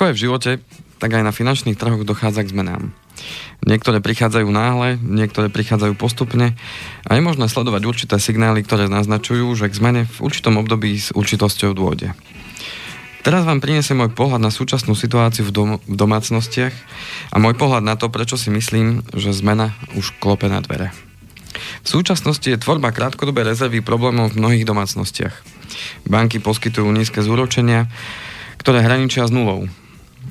Ako je v živote, tak aj na finančných trhoch dochádza k zmenám. Niektoré prichádzajú náhle, niektoré prichádzajú postupne a je možné sledovať určité signály, ktoré naznačujú, že k zmene v určitom období s určitosťou dôjde. Teraz vám prinesem môj pohľad na súčasnú situáciu v, dom- v domácnostiach a môj pohľad na to, prečo si myslím, že zmena už klope na dvere. V súčasnosti je tvorba krátkodobej rezervy problémov v mnohých domácnostiach. Banky poskytujú nízke zúročenia, ktoré hraničia s nulou.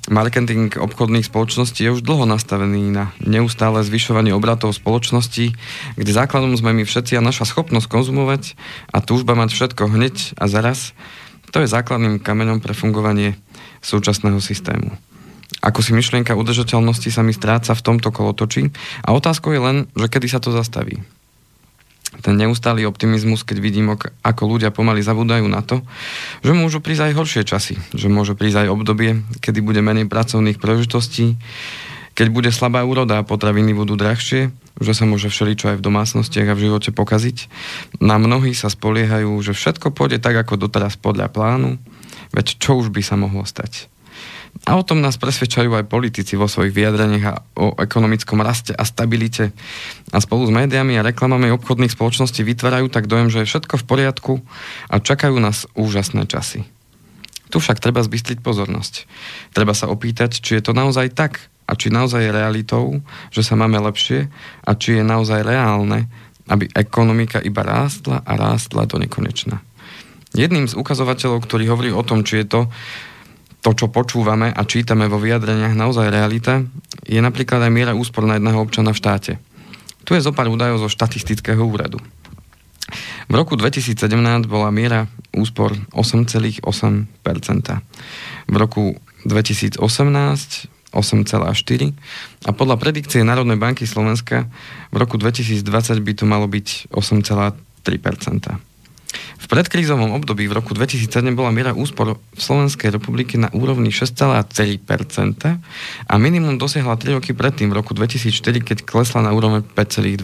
Marketing obchodných spoločností je už dlho nastavený na neustále zvyšovanie obratov spoločností, kde základom sme my všetci a naša schopnosť konzumovať a túžba mať všetko hneď a zaraz, to je základným kameňom pre fungovanie súčasného systému. Ako si myšlienka udržateľnosti sa mi stráca v tomto kolotočí a otázkou je len, že kedy sa to zastaví ten neustály optimizmus, keď vidím, ako ľudia pomaly zabúdajú na to, že môžu prísť aj horšie časy, že môže prísť aj obdobie, kedy bude menej pracovných príležitostí, keď bude slabá úroda a potraviny budú drahšie, že sa môže všeličo aj v domácnostiach a v živote pokaziť. Na mnohí sa spoliehajú, že všetko pôjde tak, ako doteraz podľa plánu, veď čo už by sa mohlo stať. A o tom nás presvedčajú aj politici vo svojich vyjadreniach a o ekonomickom raste a stabilite. A spolu s médiami a reklamami obchodných spoločností vytvárajú tak dojem, že je všetko v poriadku a čakajú nás úžasné časy. Tu však treba zbystriť pozornosť. Treba sa opýtať, či je to naozaj tak a či naozaj je realitou, že sa máme lepšie a či je naozaj reálne, aby ekonomika iba rástla a rástla do nekonečna. Jedným z ukazovateľov, ktorý hovorí o tom, či je to to, čo počúvame a čítame vo vyjadreniach naozaj realita, je napríklad aj miera úspor na jedného občana v štáte. Tu je zopár údajov zo štatistického úradu. V roku 2017 bola miera úspor 8,8%. V roku 2018 8,4 a podľa predikcie Národnej banky Slovenska v roku 2020 by to malo byť 8,3%. V predkrízovom období v roku 2007 bola miera úspor v Slovenskej republiky na úrovni 6,3% a minimum dosiahla 3 roky predtým v roku 2004, keď klesla na úroveň 5,2%.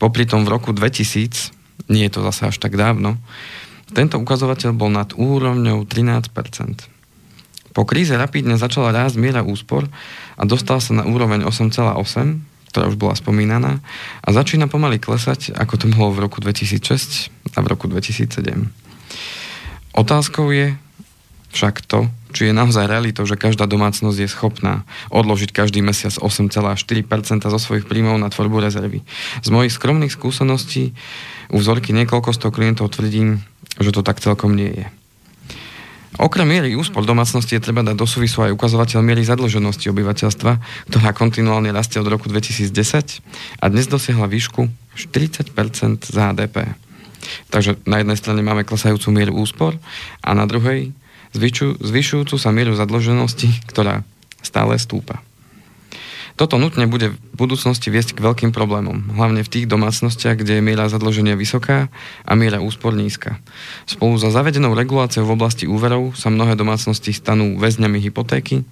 Popri tom v roku 2000, nie je to zase až tak dávno, tento ukazovateľ bol nad úrovňou 13%. Po kríze rapidne začala rásť miera úspor a dostal sa na úroveň 8,8%, ktorá už bola spomínaná a začína pomaly klesať, ako to bolo v roku 2006 a v roku 2007. Otázkou je však to, či je naozaj realitou, že každá domácnosť je schopná odložiť každý mesiac 8,4% zo svojich príjmov na tvorbu rezervy. Z mojich skromných skúseností u vzorky niekoľko sto klientov tvrdím, že to tak celkom nie je. Okrem miery úspor domácnosti je treba dať do súvisu aj ukazovateľ miery zadlženosti obyvateľstva, ktorá kontinuálne rastie od roku 2010 a dnes dosiahla výšku 40% z HDP. Takže na jednej strane máme klesajúcu mieru úspor a na druhej zvyšujúcu sa mieru zadlženosti, ktorá stále stúpa. Toto nutne bude v budúcnosti viesť k veľkým problémom, hlavne v tých domácnostiach, kde je miera zadlženia vysoká a miera úspor nízka. Spolu za zavedenou reguláciou v oblasti úverov sa mnohé domácnosti stanú väzňami hypotéky,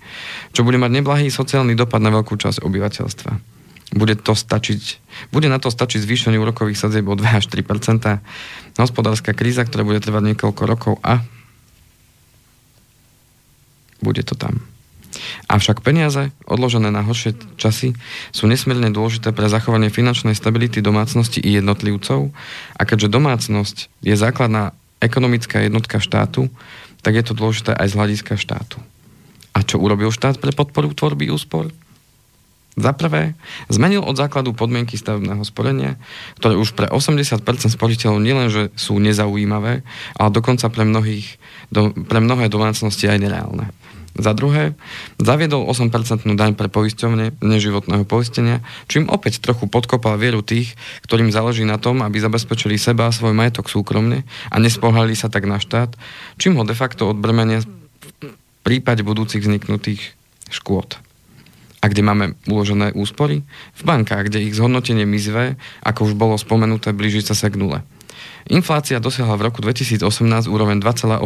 čo bude mať neblahý sociálny dopad na veľkú časť obyvateľstva. Bude, to stačiť, bude na to stačiť zvýšenie úrokových sadzieb o 2 až 3% hospodárska kríza, ktorá bude trvať niekoľko rokov a bude to tam. Avšak peniaze, odložené na horšie časy, sú nesmierne dôležité pre zachovanie finančnej stability domácnosti i jednotlivcov a keďže domácnosť je základná ekonomická jednotka štátu, tak je to dôležité aj z hľadiska štátu. A čo urobil štát pre podporu tvorby úspor? Za prvé, zmenil od základu podmienky stavebného sporenia, ktoré už pre 80% sporiteľov nielenže sú nezaujímavé, ale dokonca pre, mnohých, do, pre mnohé domácnosti aj nereálne. Za druhé, zaviedol 8% daň pre poisťovne neživotného poistenia, čím opäť trochu podkopal vieru tých, ktorým záleží na tom, aby zabezpečili seba a svoj majetok súkromne a nespohali sa tak na štát, čím ho de facto odbrmenia v prípade budúcich vzniknutých škôd. A kde máme uložené úspory? V bankách, kde ich zhodnotenie mizve, ako už bolo spomenuté, blíži sa k nule. Inflácia dosiahla v roku 2018 úroveň 2,8%.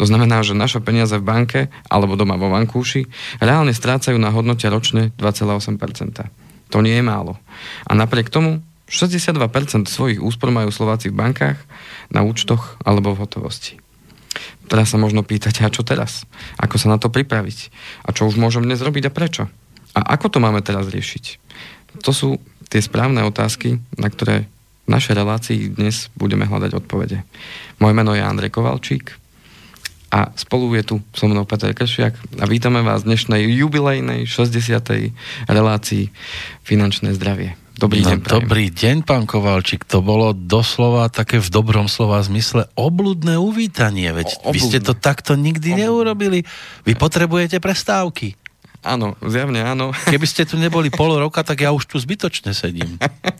To znamená, že naše peniaze v banke alebo doma vo vankúši reálne strácajú na hodnote ročne 2,8%. To nie je málo. A napriek tomu 62% svojich úspor majú Slováci v bankách, na účtoch alebo v hotovosti. Teraz sa možno pýtať, a čo teraz? Ako sa na to pripraviť? A čo už môžem dnes robiť a prečo? A ako to máme teraz riešiť? To sú tie správne otázky, na ktoré v našej relácii dnes budeme hľadať odpovede. Moje meno je Andrej Kovalčík a spolu je tu so mnou Peter Kršiak a vítame vás v dnešnej jubilejnej 60. relácii Finančné zdravie. Dobrý no, deň. Prajem. Dobrý deň, pán Kovalčík. To bolo doslova také v dobrom slova zmysle obludné uvítanie. Veď o, vy ste to takto nikdy obludné. neurobili. Vy potrebujete prestávky. Áno, zjavne áno. Keby ste tu neboli pol roka, tak ja už tu zbytočne sedím.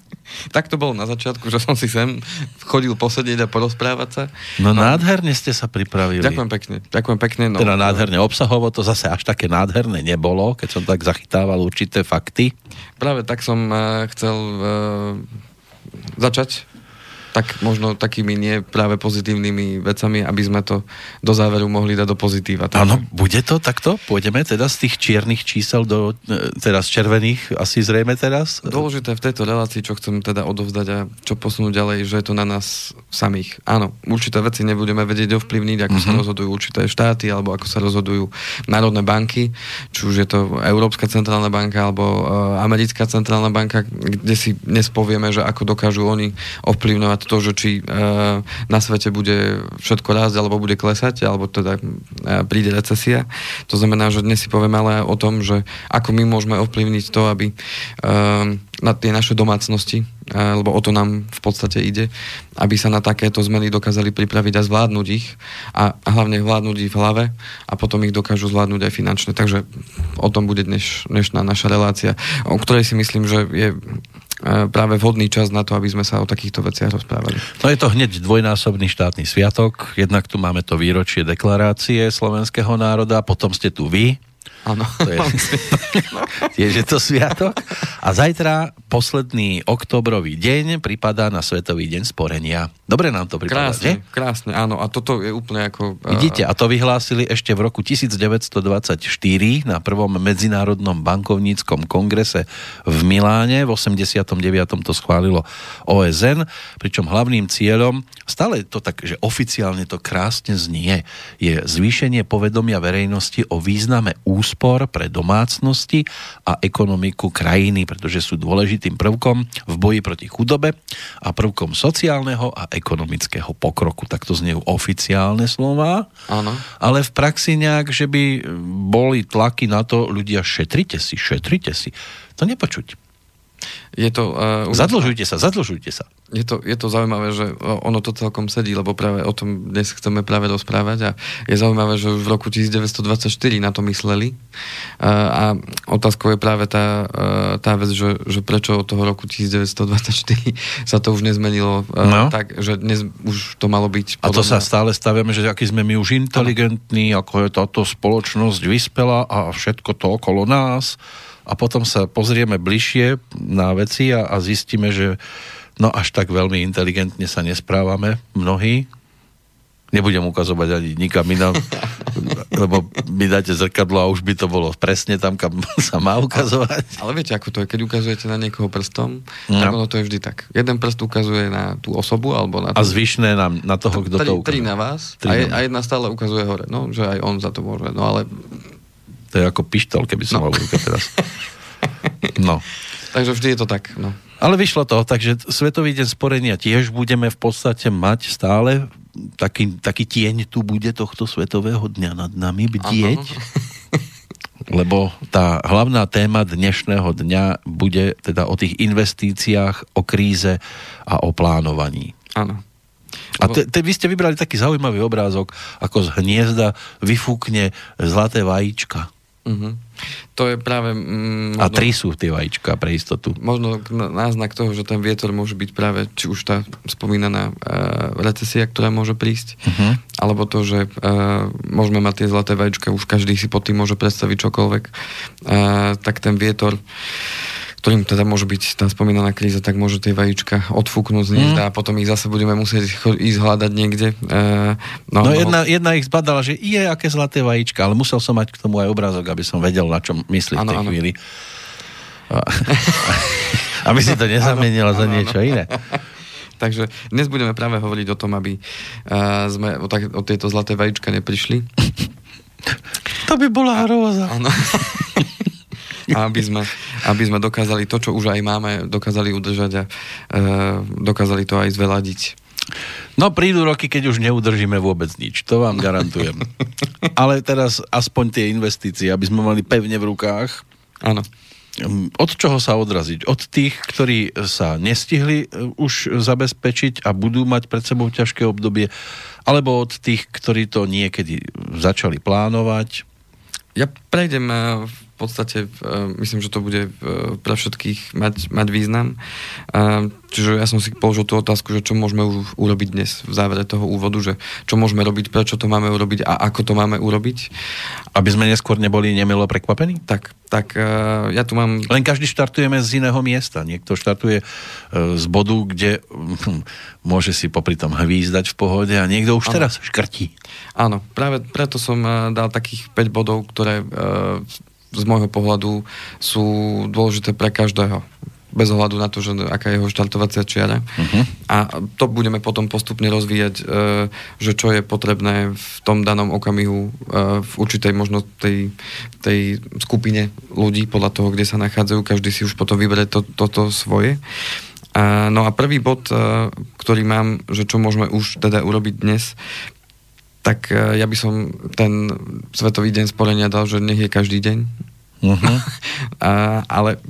tak to bolo na začiatku, že som si sem chodil posedieť a porozprávať sa. No, no nádherne ste sa pripravili. Ďakujem pekne. Ďakujem pekne. No, teda nádherne obsahovo to zase až také nádherné nebolo, keď som tak zachytával určité fakty. Práve tak som uh, chcel uh, začať tak možno takými nie práve pozitívnymi vecami, aby sme to do záveru mohli dať do pozitíva. Áno, bude to takto? Pôjdeme teda z tých čiernych čísel do e, teraz červených, asi zrejme teraz? Dôležité v tejto relácii, čo chcem teda odovzdať a čo posunúť ďalej, že je to na nás samých. Áno, určité veci nebudeme vedieť ovplyvniť, ako mm-hmm. sa mhm. rozhodujú určité štáty, alebo ako sa rozhodujú národné banky, či už je to Európska centrálna banka, alebo uh, Americká centrálna banka, kde si dnes povieme, že ako dokážu oni ovplyvňovať to, že či e, na svete bude všetko rásť, alebo bude klesať, alebo teda e, príde recesia. To znamená, že dnes si povieme ale o tom, že ako my môžeme ovplyvniť to, aby e, na tie naše domácnosti, lebo o to nám v podstate ide, aby sa na takéto zmeny dokázali pripraviť a zvládnuť ich a hlavne zvládnuť ich v hlave a potom ich dokážu zvládnuť aj finančne. Takže o tom bude dneš, dnešná naša relácia, o ktorej si myslím, že je práve vhodný čas na to, aby sme sa o takýchto veciach rozprávali. No je to hneď dvojnásobný štátny sviatok, jednak tu máme to výročie deklarácie slovenského národa, potom ste tu vy, Áno. To je, tiež je to sviatok. A zajtra, posledný oktobrový deň, pripadá na Svetový deň sporenia. Dobre nám to pripadá, krásne, že? Krásne, áno. A toto je úplne ako... Vidíte, a to vyhlásili ešte v roku 1924 na prvom medzinárodnom bankovníckom kongrese v Miláne. V 89. to schválilo OSN, pričom hlavným cieľom, stále to tak, že oficiálne to krásne znie, je zvýšenie povedomia verejnosti o význame ús úspor pre domácnosti a ekonomiku krajiny, pretože sú dôležitým prvkom v boji proti chudobe a prvkom sociálneho a ekonomického pokroku. Tak to znejú oficiálne slova. Áno. Ale v praxi nejak, že by boli tlaky na to, ľudia šetrite si, šetrite si. To nepočuť. Je to, uh, zadlžujte sa, zadlžujte sa. Je to, je to zaujímavé, že ono to celkom sedí, lebo práve o tom dnes chceme práve rozprávať a je zaujímavé, že už v roku 1924 na to mysleli uh, a otázkou je práve tá, uh, tá vec, že, že prečo od toho roku 1924 sa to už nezmenilo uh, no. tak, že dnes už to malo byť podobné. A to sa stále staviame, že aký sme my už inteligentní, ako je táto spoločnosť vyspela a všetko to okolo nás a potom sa pozrieme bližšie na veci a, a zistíme, že no až tak veľmi inteligentne sa nesprávame mnohí. Nebudem ukazovať ani nikam inám, lebo mi dáte zrkadlo a už by to bolo presne tam, kam sa má ukazovať. Ale, ale viete, ako to je, keď ukazujete na niekoho prstom, no. tak ono to je vždy tak. Jeden prst ukazuje na tú osobu, alebo na... To, a zvyšné na, na toho, kto to ukazuje. Tri na vás tri a, je, a jedna stále ukazuje hore. No, že aj on za to môže. No ale to je ako pištol, keby som no. mal ruke teraz. No. Takže vždy je to tak. No. Ale vyšlo to, takže Svetový deň sporenia tiež budeme v podstate mať stále. Taký, taký tieň tu bude tohto Svetového dňa nad nami bdieť. Lebo tá hlavná téma dnešného dňa bude teda o tých investíciách, o kríze a o plánovaní. Áno. A te, te, vy ste vybrali taký zaujímavý obrázok, ako z hniezda vyfúkne zlaté vajíčka. Uh-huh. To je práve... Mm, možno, a tri sú tie vajíčka pre istotu. Možno náznak toho, že ten vietor môže byť práve, či už tá spomínaná uh, recesia, ktorá môže prísť, uh-huh. alebo to, že uh, môžeme mať tie zlaté vajíčka, už každý si pod tým môže predstaviť čokoľvek, uh, tak ten vietor ktorým teda môže byť tá spomínaná kríza, tak môže tie vajíčka odfúknúť z hniezda mm. a potom ich zase budeme musieť ísť hľadať niekde. E, no, no jedna, jedna ich zbadala, že je aké zlaté vajíčka, ale musel som mať k tomu aj obrázok, aby som vedel, na čom myslí v tej ano. chvíli. A, aby si to nezamenila za niečo iné. Takže dnes budeme práve hovoriť o tom, aby uh, sme o, tak, o tieto zlaté vajíčka neprišli. To by bola hroza. Áno. Aby sme, aby sme dokázali to, čo už aj máme, dokázali udržať a uh, dokázali to aj zveladiť. No prídu roky, keď už neudržíme vôbec nič, to vám garantujem. Ale teraz aspoň tie investície, aby sme mali pevne v rukách. Áno. Od čoho sa odraziť? Od tých, ktorí sa nestihli e, už zabezpečiť a budú mať pred sebou ťažké obdobie, alebo od tých, ktorí to niekedy začali plánovať? Ja prejdem v podstate uh, myslím, že to bude uh, pre všetkých mať, mať význam. Uh, čiže ja som si položil tú otázku, že čo môžeme u- urobiť dnes v závere toho úvodu, že čo môžeme robiť, prečo to máme urobiť a ako to máme urobiť. Aby sme neskôr neboli nemilo prekvapení? Tak, tak ja tu mám... Len každý štartujeme z iného miesta. Niekto štartuje z bodu, kde hm, môže si popri tom hvízdať v pohode a niekto už ano. teraz škrtí. Áno, práve preto som dal takých 5 bodov, ktoré z môjho pohľadu sú dôležité pre každého bez ohľadu na to, že aká je jeho štartovacia čiara. Uh-huh. A to budeme potom postupne rozvíjať, e, že čo je potrebné v tom danom okamihu e, v určitej možno tej, tej skupine ľudí, podľa toho, kde sa nachádzajú, každý si už potom vyberie to, toto svoje. A, no a prvý bod, e, ktorý mám, že čo môžeme už teda urobiť dnes, tak e, ja by som ten Svetový deň sporenia dal, že nech je každý deň. Uh-huh. a, ale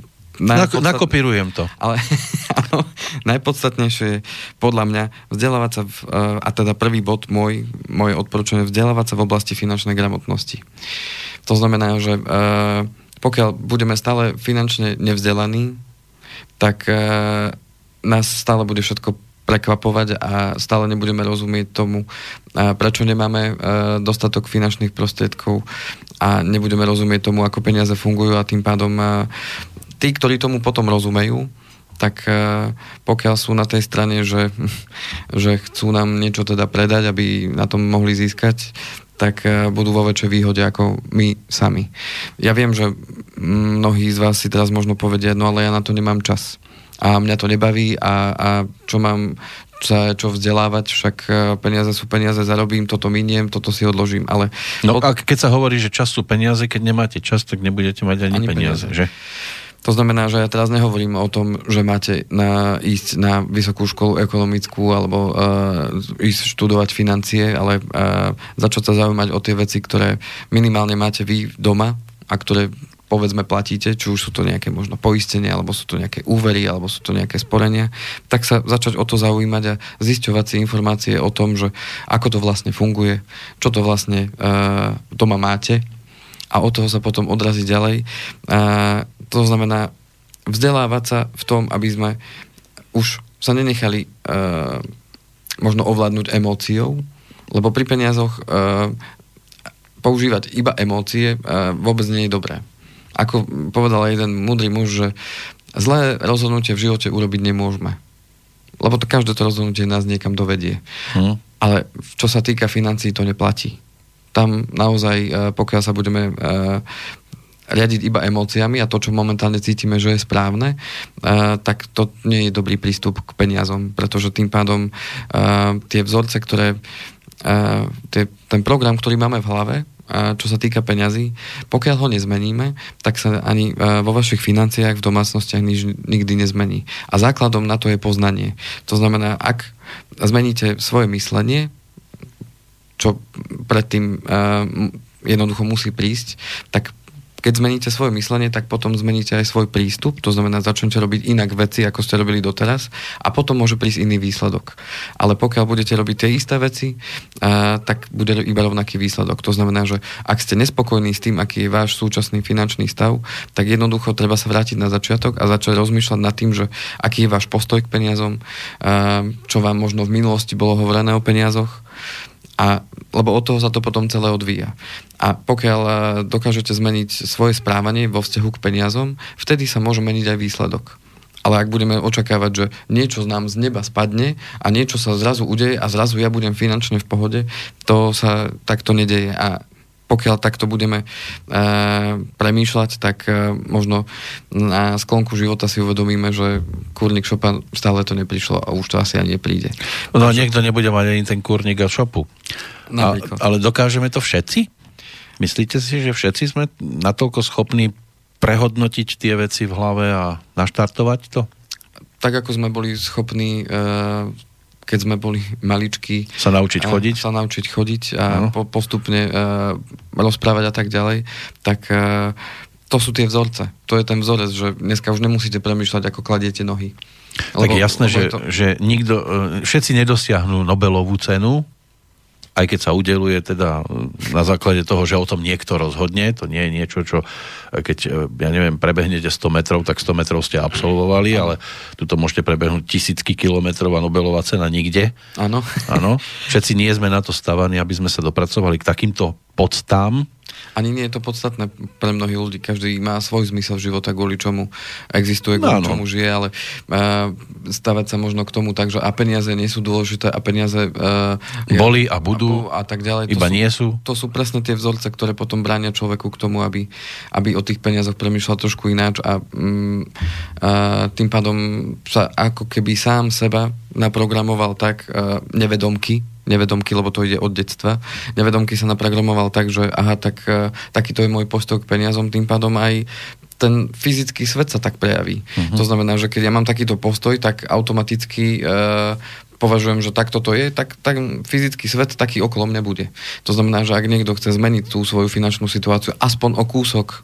Najpodstat... Nakopírujem to. Ale áno, najpodstatnejšie je podľa mňa vzdelávať sa, v, e, a teda prvý bod môj, moje odporúčanie, vzdelávať sa v oblasti finančnej gramotnosti. To znamená, že e, pokiaľ budeme stále finančne nevzdelaní, tak nás stále bude všetko prekvapovať a stále nebudeme rozumieť tomu, prečo nemáme dostatok finančných prostriedkov a nebudeme rozumieť tomu, ako peniaze fungujú a tým pádom tí, ktorí tomu potom rozumejú, tak pokiaľ sú na tej strane, že, že chcú nám niečo teda predať, aby na tom mohli získať, tak budú vo väčšej výhode ako my sami. Ja viem, že mnohí z vás si teraz možno povedia, no ale ja na to nemám čas a mňa to nebaví a, a čo mám sa čo vzdelávať, však e, peniaze sú peniaze, zarobím, toto miniem, toto si odložím, ale... No a keď sa hovorí, že čas sú peniaze, keď nemáte čas, tak nebudete mať ani, ani peniaze, peniaze, že? To znamená, že ja teraz nehovorím o tom, že máte na, ísť na vysokú školu ekonomickú alebo uh, ísť študovať financie, ale uh, začať sa zaujímať o tie veci, ktoré minimálne máte vy doma a ktoré povedzme platíte, či už sú to nejaké možno poistenie, alebo sú to nejaké úvery, alebo sú to nejaké sporenia, tak sa začať o to zaujímať a zisťovať si informácie o tom, že ako to vlastne funguje, čo to vlastne uh, doma máte a od toho sa potom odraziť ďalej. Uh, to znamená vzdelávať sa v tom, aby sme už sa nenechali uh, možno ovládnuť emóciou, lebo pri peniazoch uh, používať iba emócie uh, vôbec nie je dobré ako povedal jeden múdry muž, že zlé rozhodnutie v živote urobiť nemôžeme. Lebo to každé to rozhodnutie nás niekam dovedie. Hmm. Ale čo sa týka financií, to neplatí. Tam naozaj, e, pokiaľ sa budeme e, riadiť iba emóciami a to, čo momentálne cítime, že je správne, e, tak to nie je dobrý prístup k peniazom, pretože tým pádom tie vzorce, ktoré tie, ten program, ktorý máme v hlave, čo sa týka peňazí, pokiaľ ho nezmeníme, tak sa ani e, vo vašich financiách v domácnostiach nič nikdy nezmení. A základom na to je poznanie. To znamená, ak zmeníte svoje myslenie, čo predtým uh, jednoducho musí prísť, tak keď zmeníte svoje myslenie, tak potom zmeníte aj svoj prístup, to znamená, začnete robiť inak veci, ako ste robili doteraz a potom môže prísť iný výsledok. Ale pokiaľ budete robiť tie isté veci, a, tak bude iba rovnaký výsledok. To znamená, že ak ste nespokojní s tým, aký je váš súčasný finančný stav, tak jednoducho treba sa vrátiť na začiatok a začať rozmýšľať nad tým, že aký je váš postoj k peniazom, a, čo vám možno v minulosti bolo hovorené o peniazoch, a, lebo od toho sa to potom celé odvíja. A pokiaľ e, dokážete zmeniť svoje správanie vo vzťahu k peniazom, vtedy sa môže meniť aj výsledok. Ale ak budeme očakávať, že niečo nám z neba spadne a niečo sa zrazu udeje a zrazu ja budem finančne v pohode, to sa takto nedeje. A pokiaľ takto budeme e, premýšľať, tak e, možno na sklonku života si uvedomíme, že kurník šopa stále to neprišlo a už to asi ani nepríde. No a niekto nebude mať ani ten kurník a šopu. A, ale dokážeme to všetci? Myslíte si, že všetci sme natoľko schopní prehodnotiť tie veci v hlave a naštartovať to? Tak ako sme boli schopní e, keď sme boli maličkí. Sa naučiť chodiť? Sa naučiť chodiť a no. po, postupne uh, rozprávať a tak ďalej, tak uh, to sú tie vzorce. To je ten vzorec, že dneska už nemusíte premýšľať, ako kladiete nohy. Tak lebo, jasné, lebo že, to... že nikto, všetci nedosiahnu Nobelovú cenu, aj keď sa udeluje teda na základe toho, že o tom niekto rozhodne, to nie je niečo, čo keď, ja neviem, prebehnete 100 metrov, tak 100 metrov ste absolvovali, ale tuto môžete prebehnúť tisícky kilometrov a Nobelová cena nikde. Áno. Áno. Všetci nie sme na to stavaní, aby sme sa dopracovali k takýmto podstám, ani nie je to podstatné pre mnohých ľudí. Každý má svoj zmysel života, kvôli čomu existuje, kvôli no, čomu žije, ale uh, stavať sa možno k tomu tak, že a peniaze nie sú dôležité a peniaze uh, boli a budú a, a tak ďalej. Iba to nie sú. To sú presne tie vzorce, ktoré potom bránia človeku k tomu, aby, aby o tých peniazoch premýšľal trošku ináč a um, uh, tým pádom sa ako keby sám seba naprogramoval tak uh, nevedomky, nevedomky, lebo to ide od detstva. Nevedomky sa naprogramoval tak, že aha, tak, e, takýto je môj postoj k peniazom, tým pádom aj ten fyzický svet sa tak prejaví. Uh-huh. To znamená, že keď ja mám takýto postoj, tak automaticky e, považujem, že takto to je, tak, tak fyzický svet taký okolo mňa bude. To znamená, že ak niekto chce zmeniť tú svoju finančnú situáciu aspoň o kúsok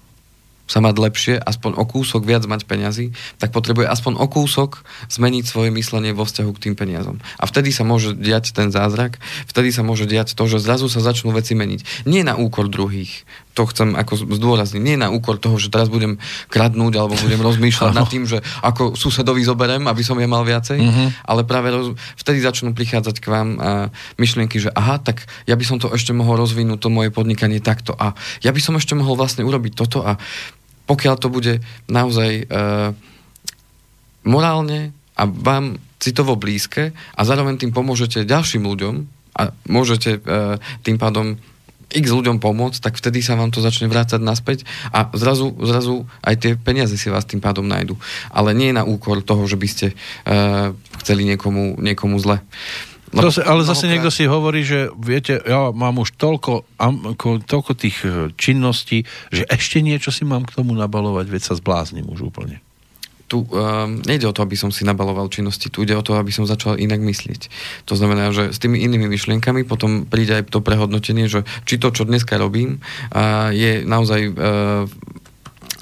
sa mať lepšie, aspoň o kúsok viac mať peňazí, tak potrebuje aspoň o kúsok zmeniť svoje myslenie vo vzťahu k tým peniazom. A vtedy sa môže diať ten zázrak, vtedy sa môže diať to, že zrazu sa začnú veci meniť. Nie na úkor druhých, to chcem ako zdôrazniť. Nie na úkor toho, že teraz budem kradnúť alebo budem rozmýšľať nad tým, že ako susedovi zoberem, aby som je mal viacej, uh-huh. ale práve roz... vtedy začnú prichádzať k vám uh, myšlienky, že aha, tak ja by som to ešte mohol rozvinúť, to moje podnikanie takto a ja by som ešte mohol vlastne urobiť toto a pokiaľ to bude naozaj uh, morálne a vám citovo blízke a zároveň tým pomôžete ďalším ľuďom a môžete uh, tým pádom x ľuďom pomôcť, tak vtedy sa vám to začne vrácať naspäť a zrazu, zrazu aj tie peniaze si vás tým pádom nájdu. Ale nie na úkor toho, že by ste uh, chceli niekomu, niekomu zle. Lebo, zase, ale zase niekto si hovorí, že viete, ja mám už toľko, toľko tých e, činností, že ešte niečo si mám k tomu nabalovať, veď sa zbláznim už úplne tu um, nejde o to, aby som si nabaloval činnosti, tu ide o to, aby som začal inak myslieť. To znamená, že s tými inými myšlienkami potom príde aj to prehodnotenie, že či to, čo dneska robím, uh, je naozaj uh,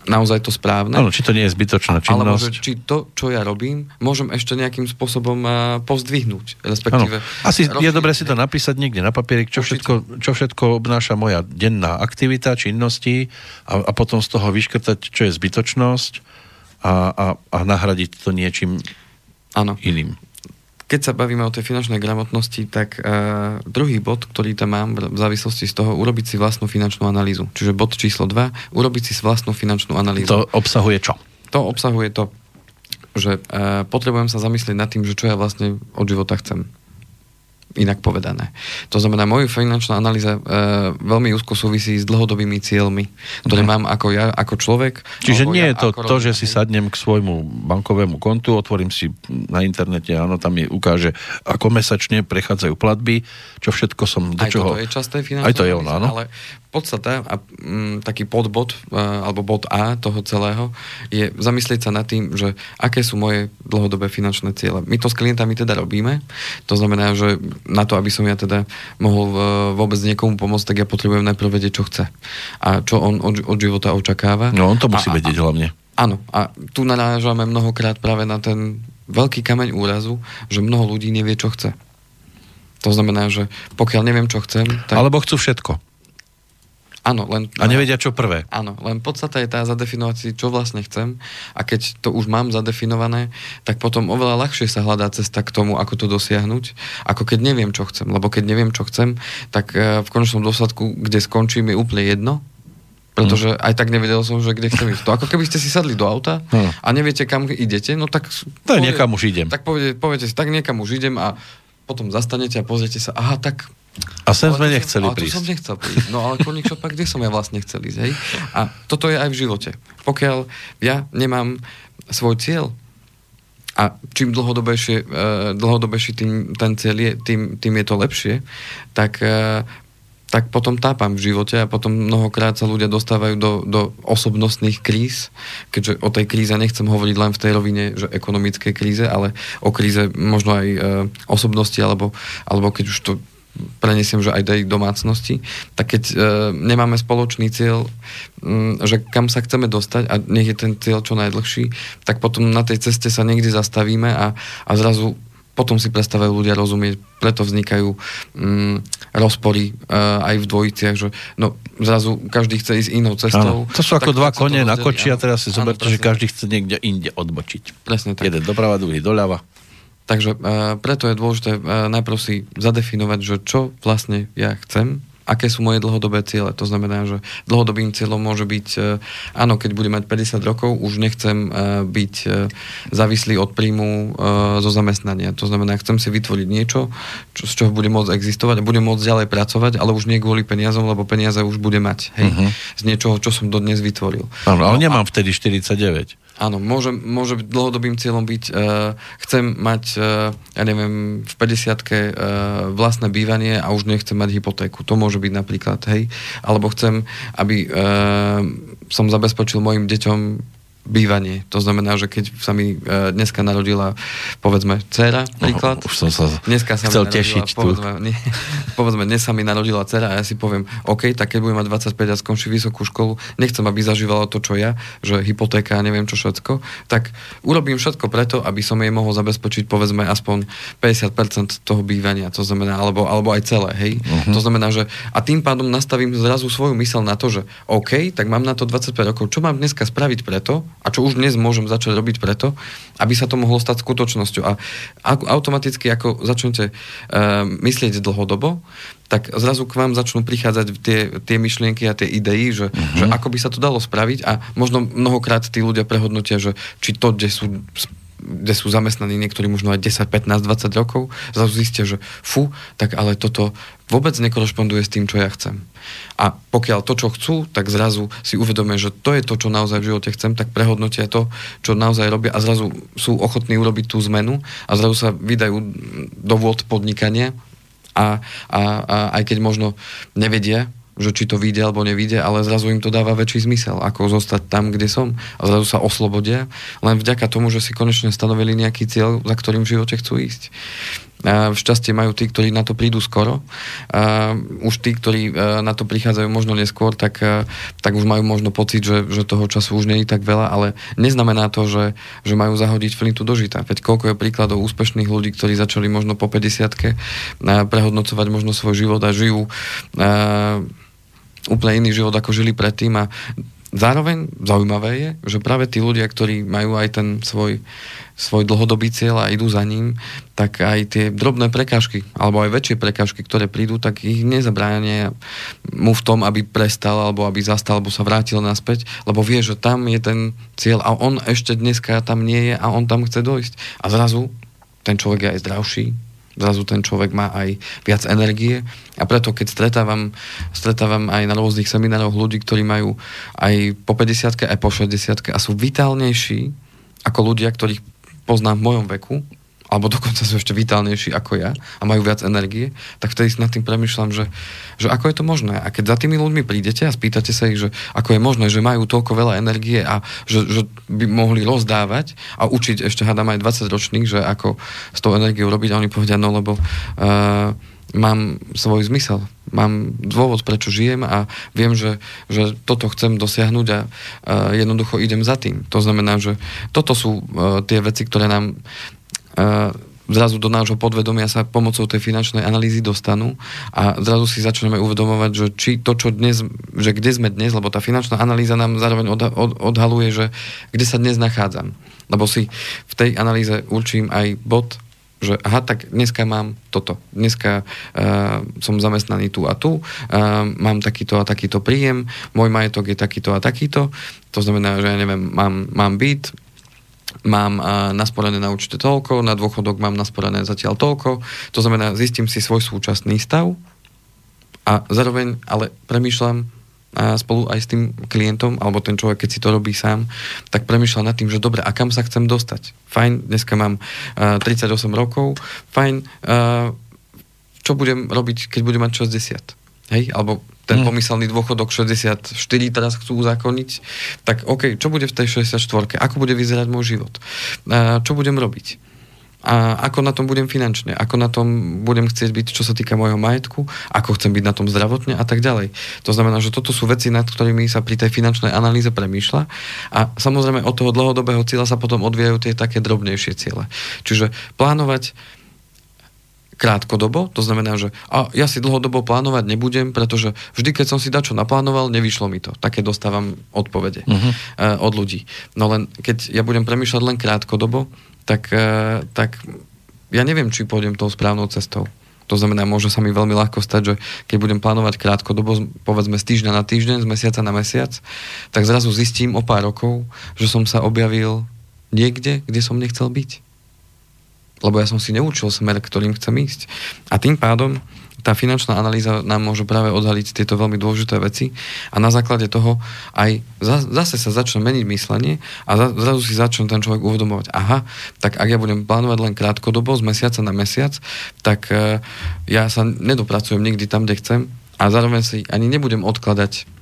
naozaj to správne. Áno, či to nie je zbytočná činnosť. Alebo že či to, čo ja robím, môžem ešte nejakým spôsobom uh, pozdvihnúť. Respektíve... Ano. Asi rozšíriť. je dobré si to napísať niekde na papierik, čo všetko, čo všetko obnáša moja denná aktivita, činnosti a, a potom z toho vyškrtať, čo je zbytočnosť a, a, a nahradiť to niečím ano. iným. Keď sa bavíme o tej finančnej gramotnosti, tak uh, druhý bod, ktorý tam mám v závislosti z toho, urobiť si vlastnú finančnú analýzu. Čiže bod číslo 2, urobiť si vlastnú finančnú analýzu. To obsahuje čo? To obsahuje to, že uh, potrebujem sa zamyslieť nad tým, že čo ja vlastne od života chcem inak povedané. To znamená, moju finančná analýza e, veľmi úzko súvisí s dlhodobými cieľmi, ktoré mám ako ja, ako človek. Čiže nie ja, je to to, že si sadnem k svojmu bankovému kontu, otvorím si na internete, áno, tam mi ukáže, ako mesačne prechádzajú platby, čo všetko som do Aj čoho... to je časté finančné. Aj to je ono, áno. Ale podstata a m, mm, taký podbod alebo bod A toho celého je zamyslieť sa nad tým, že aké sú moje dlhodobé finančné ciele. My to s klientami teda robíme, to znamená, že na to, aby som ja teda mohol e, vôbec niekomu pomôcť, tak ja potrebujem najprv vedieť, čo chce a čo on od, od života očakáva. No on to musí a, vedieť a, hlavne. Áno, a tu narážame mnohokrát práve na ten veľký kameň úrazu, že mnoho ľudí nevie, čo chce. To znamená, že pokiaľ neviem, čo chcem... Tak... Alebo chcú všetko. Áno, len... A nevedia, čo prvé. Áno, len podstata je tá zadefinovať si, čo vlastne chcem a keď to už mám zadefinované, tak potom oveľa ľahšie sa hľadá cesta k tomu, ako to dosiahnuť, ako keď neviem, čo chcem. Lebo keď neviem, čo chcem, tak e, v konečnom dôsledku, kde skončím, je úplne jedno, pretože mm. aj tak nevedel som, že kde chcem ísť. To ako keby ste si sadli do auta mm. a neviete, kam idete, no tak... To povie, niekam už idem. Tak poviete, poviete si, tak niekam už idem a potom zastanete a pozriete sa, aha, tak A sem sme nechceli ale prísť. som nechcel prísť. No ale koník šopa, kde som ja vlastne chcel ísť, hej? A toto je aj v živote. Pokiaľ ja nemám svoj cieľ, a čím dlhodobejšie, uh, dlhodobejší tým, ten cieľ je, tým, tým je to lepšie, tak, uh, tak potom tápam v živote a potom mnohokrát sa ľudia dostávajú do, do osobnostných kríz, keďže o tej kríze nechcem hovoriť len v tej rovine, že ekonomickej kríze, ale o kríze možno aj uh, osobnosti, alebo, alebo keď už to prenesiem, že aj tej domácnosti, tak keď e, nemáme spoločný cieľ, m, že kam sa chceme dostať a nech je ten cieľ čo najdlhší, tak potom na tej ceste sa niekde zastavíme a, a zrazu potom si prestávajú ľudia rozumieť, preto vznikajú mm, rozpory uh, aj v dvojiciach, že no, zrazu každý chce ísť inou cestou. Ano. To sú ako dva kone na koči a teraz si zoberte, že každý chce niekde inde odbočiť. Presne tak. Jeden doprava, druhý doľava. Takže uh, preto je dôležité uh, najprv si zadefinovať, že čo vlastne ja chcem, aké sú moje dlhodobé ciele. To znamená, že dlhodobým cieľom môže byť, uh, áno, keď budem mať 50 rokov, už nechcem uh, byť uh, závislý od príjmu uh, zo zamestnania. To znamená, chcem si vytvoriť niečo, čo, z čoho budem môcť existovať a budem môcť ďalej pracovať, ale už nie kvôli peniazom, lebo peniaze už bude mať. Hej, uh-huh. Z niečoho, čo som dodnes vytvoril. Áno, ale no, nemám a... vtedy 49. Áno, môže, môže dlhodobým cieľom byť, uh, chcem mať, uh, ja neviem, v 50 uh, vlastné bývanie a už nechcem mať hypotéku. To môže byť napríklad, hej. Alebo chcem, aby uh, som zabezpečil mojim deťom bývanie. To znamená, že keď sa mi uh, dneska narodila, povedzme, dcera, príklad. No, už som sa dneska sa chcel narodila, tešiť povedzme, tu. Nie, povedzme, dnes sa mi narodila dcera a ja si poviem, OK, tak keď budem mať 25 a skončí vysokú školu, nechcem, aby zažívala to, čo ja, že hypotéka a neviem čo všetko, tak urobím všetko preto, aby som jej mohol zabezpečiť, povedzme, aspoň 50% toho bývania. To znamená, alebo, alebo aj celé, hej. Uh-huh. To znamená, že a tým pádom nastavím zrazu svoju mysel na to, že OK, tak mám na to 25 rokov. Čo mám dneska spraviť preto, a čo už dnes môžem začať robiť preto, aby sa to mohlo stať skutočnosťou. A automaticky, ako začnete uh, myslieť dlhodobo, tak zrazu k vám začnú prichádzať tie, tie myšlienky a tie idei, že, uh-huh. že ako by sa to dalo spraviť a možno mnohokrát tí ľudia prehodnotia, že či to, kde sú kde sú zamestnaní niektorí možno aj 10, 15, 20 rokov, zrazu zistia, že fú, tak ale toto vôbec nekorešponduje s tým, čo ja chcem. A pokiaľ to, čo chcú, tak zrazu si uvedomia, že to je to, čo naozaj v živote chcem, tak prehodnotia to, čo naozaj robia a zrazu sú ochotní urobiť tú zmenu a zrazu sa vydajú do vôd podnikania a, a, a aj keď možno nevedia, že či to vyjde alebo nevyjde, ale zrazu im to dáva väčší zmysel, ako zostať tam, kde som a zrazu sa oslobodia, len vďaka tomu, že si konečne stanovili nejaký cieľ, za ktorým v živote chcú ísť. A šťastie majú tí, ktorí na to prídu skoro. Už tí, ktorí e, na to prichádzajú možno neskôr, tak, e, tak už majú možno pocit, že, že toho času už nie je tak veľa, ale neznamená to, že, že majú zahodiť flintu do žita. Veď koľko je príkladov úspešných ľudí, ktorí začali možno po 50 prehodnocovať možno svoj život a žijú úplne iný život, ako žili predtým a zároveň zaujímavé je, že práve tí ľudia, ktorí majú aj ten svoj, svoj dlhodobý cieľ a idú za ním, tak aj tie drobné prekážky, alebo aj väčšie prekážky, ktoré prídu, tak ich nezabránia mu v tom, aby prestal, alebo aby zastal, alebo sa vrátil naspäť, lebo vie, že tam je ten cieľ a on ešte dneska tam nie je a on tam chce dojsť. A zrazu ten človek je aj zdravší, zrazu ten človek má aj viac energie. A preto keď stretávam, stretávam aj na rôznych seminároch ľudí, ktorí majú aj po 50 aj po 60 a sú vitálnejší ako ľudia, ktorých poznám v mojom veku, alebo dokonca sú ešte vitálnejší ako ja a majú viac energie, tak vtedy si nad tým premyšľam, že, že ako je to možné. A keď za tými ľuďmi prídete a spýtate sa ich, že ako je možné, že majú toľko veľa energie a že, že by mohli rozdávať a učiť ešte hádam aj 20 ročných, že ako s tou energiou robiť a oni povedia, no lebo uh, mám svoj zmysel, mám dôvod, prečo žijem a viem, že, že toto chcem dosiahnuť a uh, jednoducho idem za tým. To znamená, že toto sú uh, tie veci, ktoré nám zrazu do nášho podvedomia sa pomocou tej finančnej analýzy dostanú a zrazu si začneme uvedomovať, že či to, čo dnes, že kde sme dnes, lebo tá finančná analýza nám zároveň od, od, odhaluje, že kde sa dnes nachádzam. Lebo si v tej analýze určím aj bod, že aha, tak dneska mám toto. Dneska uh, som zamestnaný tu a tu, uh, mám takýto a takýto príjem, môj majetok je takýto a takýto, to znamená, že ja neviem, mám, mám byt, mám nasporené na určite toľko, na dôchodok mám nasporené zatiaľ toľko. To znamená, zistím si svoj súčasný stav, a zároveň ale premýšľam a spolu aj s tým klientom, alebo ten človek, keď si to robí sám, tak premyšľa nad tým, že dobre, a kam sa chcem dostať? Fajn, dneska mám uh, 38 rokov, fajn, čo budem robiť, keď budem mať 60? Hej? Alebo ten hmm. pomyselný dôchodok 64 teraz chcú uzákoniť, tak OK, čo bude v tej 64? Ako bude vyzerať môj život? Uh, čo budem robiť? a ako na tom budem finančne, ako na tom budem chcieť byť, čo sa týka môjho majetku, ako chcem byť na tom zdravotne a tak ďalej. To znamená, že toto sú veci, nad ktorými sa pri tej finančnej analýze premýšľa a samozrejme od toho dlhodobého cieľa sa potom odvíjajú tie také drobnejšie ciele. Čiže plánovať krátkodobo, to znamená, že a ja si dlhodobo plánovať nebudem, pretože vždy, keď som si dačo naplánoval, nevyšlo mi to. Také dostávam odpovede uh-huh. od ľudí. No len keď ja budem premýšľať len krátkodobo, tak, e, tak ja neviem, či pôjdem tou správnou cestou. To znamená, môže sa mi veľmi ľahko stať, že keď budem plánovať krátkodobo, povedzme z týždňa na týždeň, z mesiaca na mesiac, tak zrazu zistím o pár rokov, že som sa objavil niekde, kde som nechcel byť. Lebo ja som si neučil smer, ktorým chcem ísť. A tým pádom tá finančná analýza nám môže práve odhaliť tieto veľmi dôležité veci a na základe toho aj zase sa začne meniť myslenie a zrazu si začne ten človek uvedomovať, aha, tak ak ja budem plánovať len krátkodobo, z mesiaca na mesiac, tak e, ja sa nedopracujem nikdy tam, kde chcem a zároveň si ani nebudem odkladať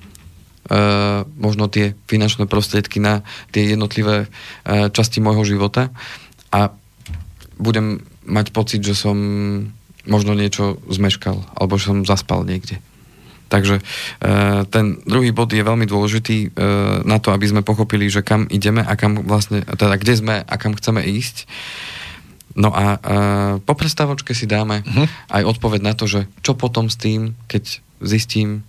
Uh, možno tie finančné prostriedky na tie jednotlivé uh, časti môjho života a budem mať pocit, že som možno niečo zmeškal, alebo že som zaspal niekde. Takže e, ten druhý bod je veľmi dôležitý e, na to, aby sme pochopili, že kam ideme a kam vlastne, teda kde sme a kam chceme ísť. No a e, po prestávočke si dáme uh-huh. aj odpoveď na to, že čo potom s tým, keď zistím,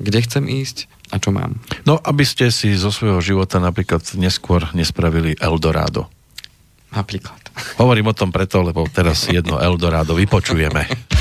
kde chcem ísť a čo mám. No, aby ste si zo svojho života napríklad neskôr nespravili Eldorado. Napríklad. Hovorím o tom preto, lebo teraz jedno Eldorado vypočujeme.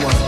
One.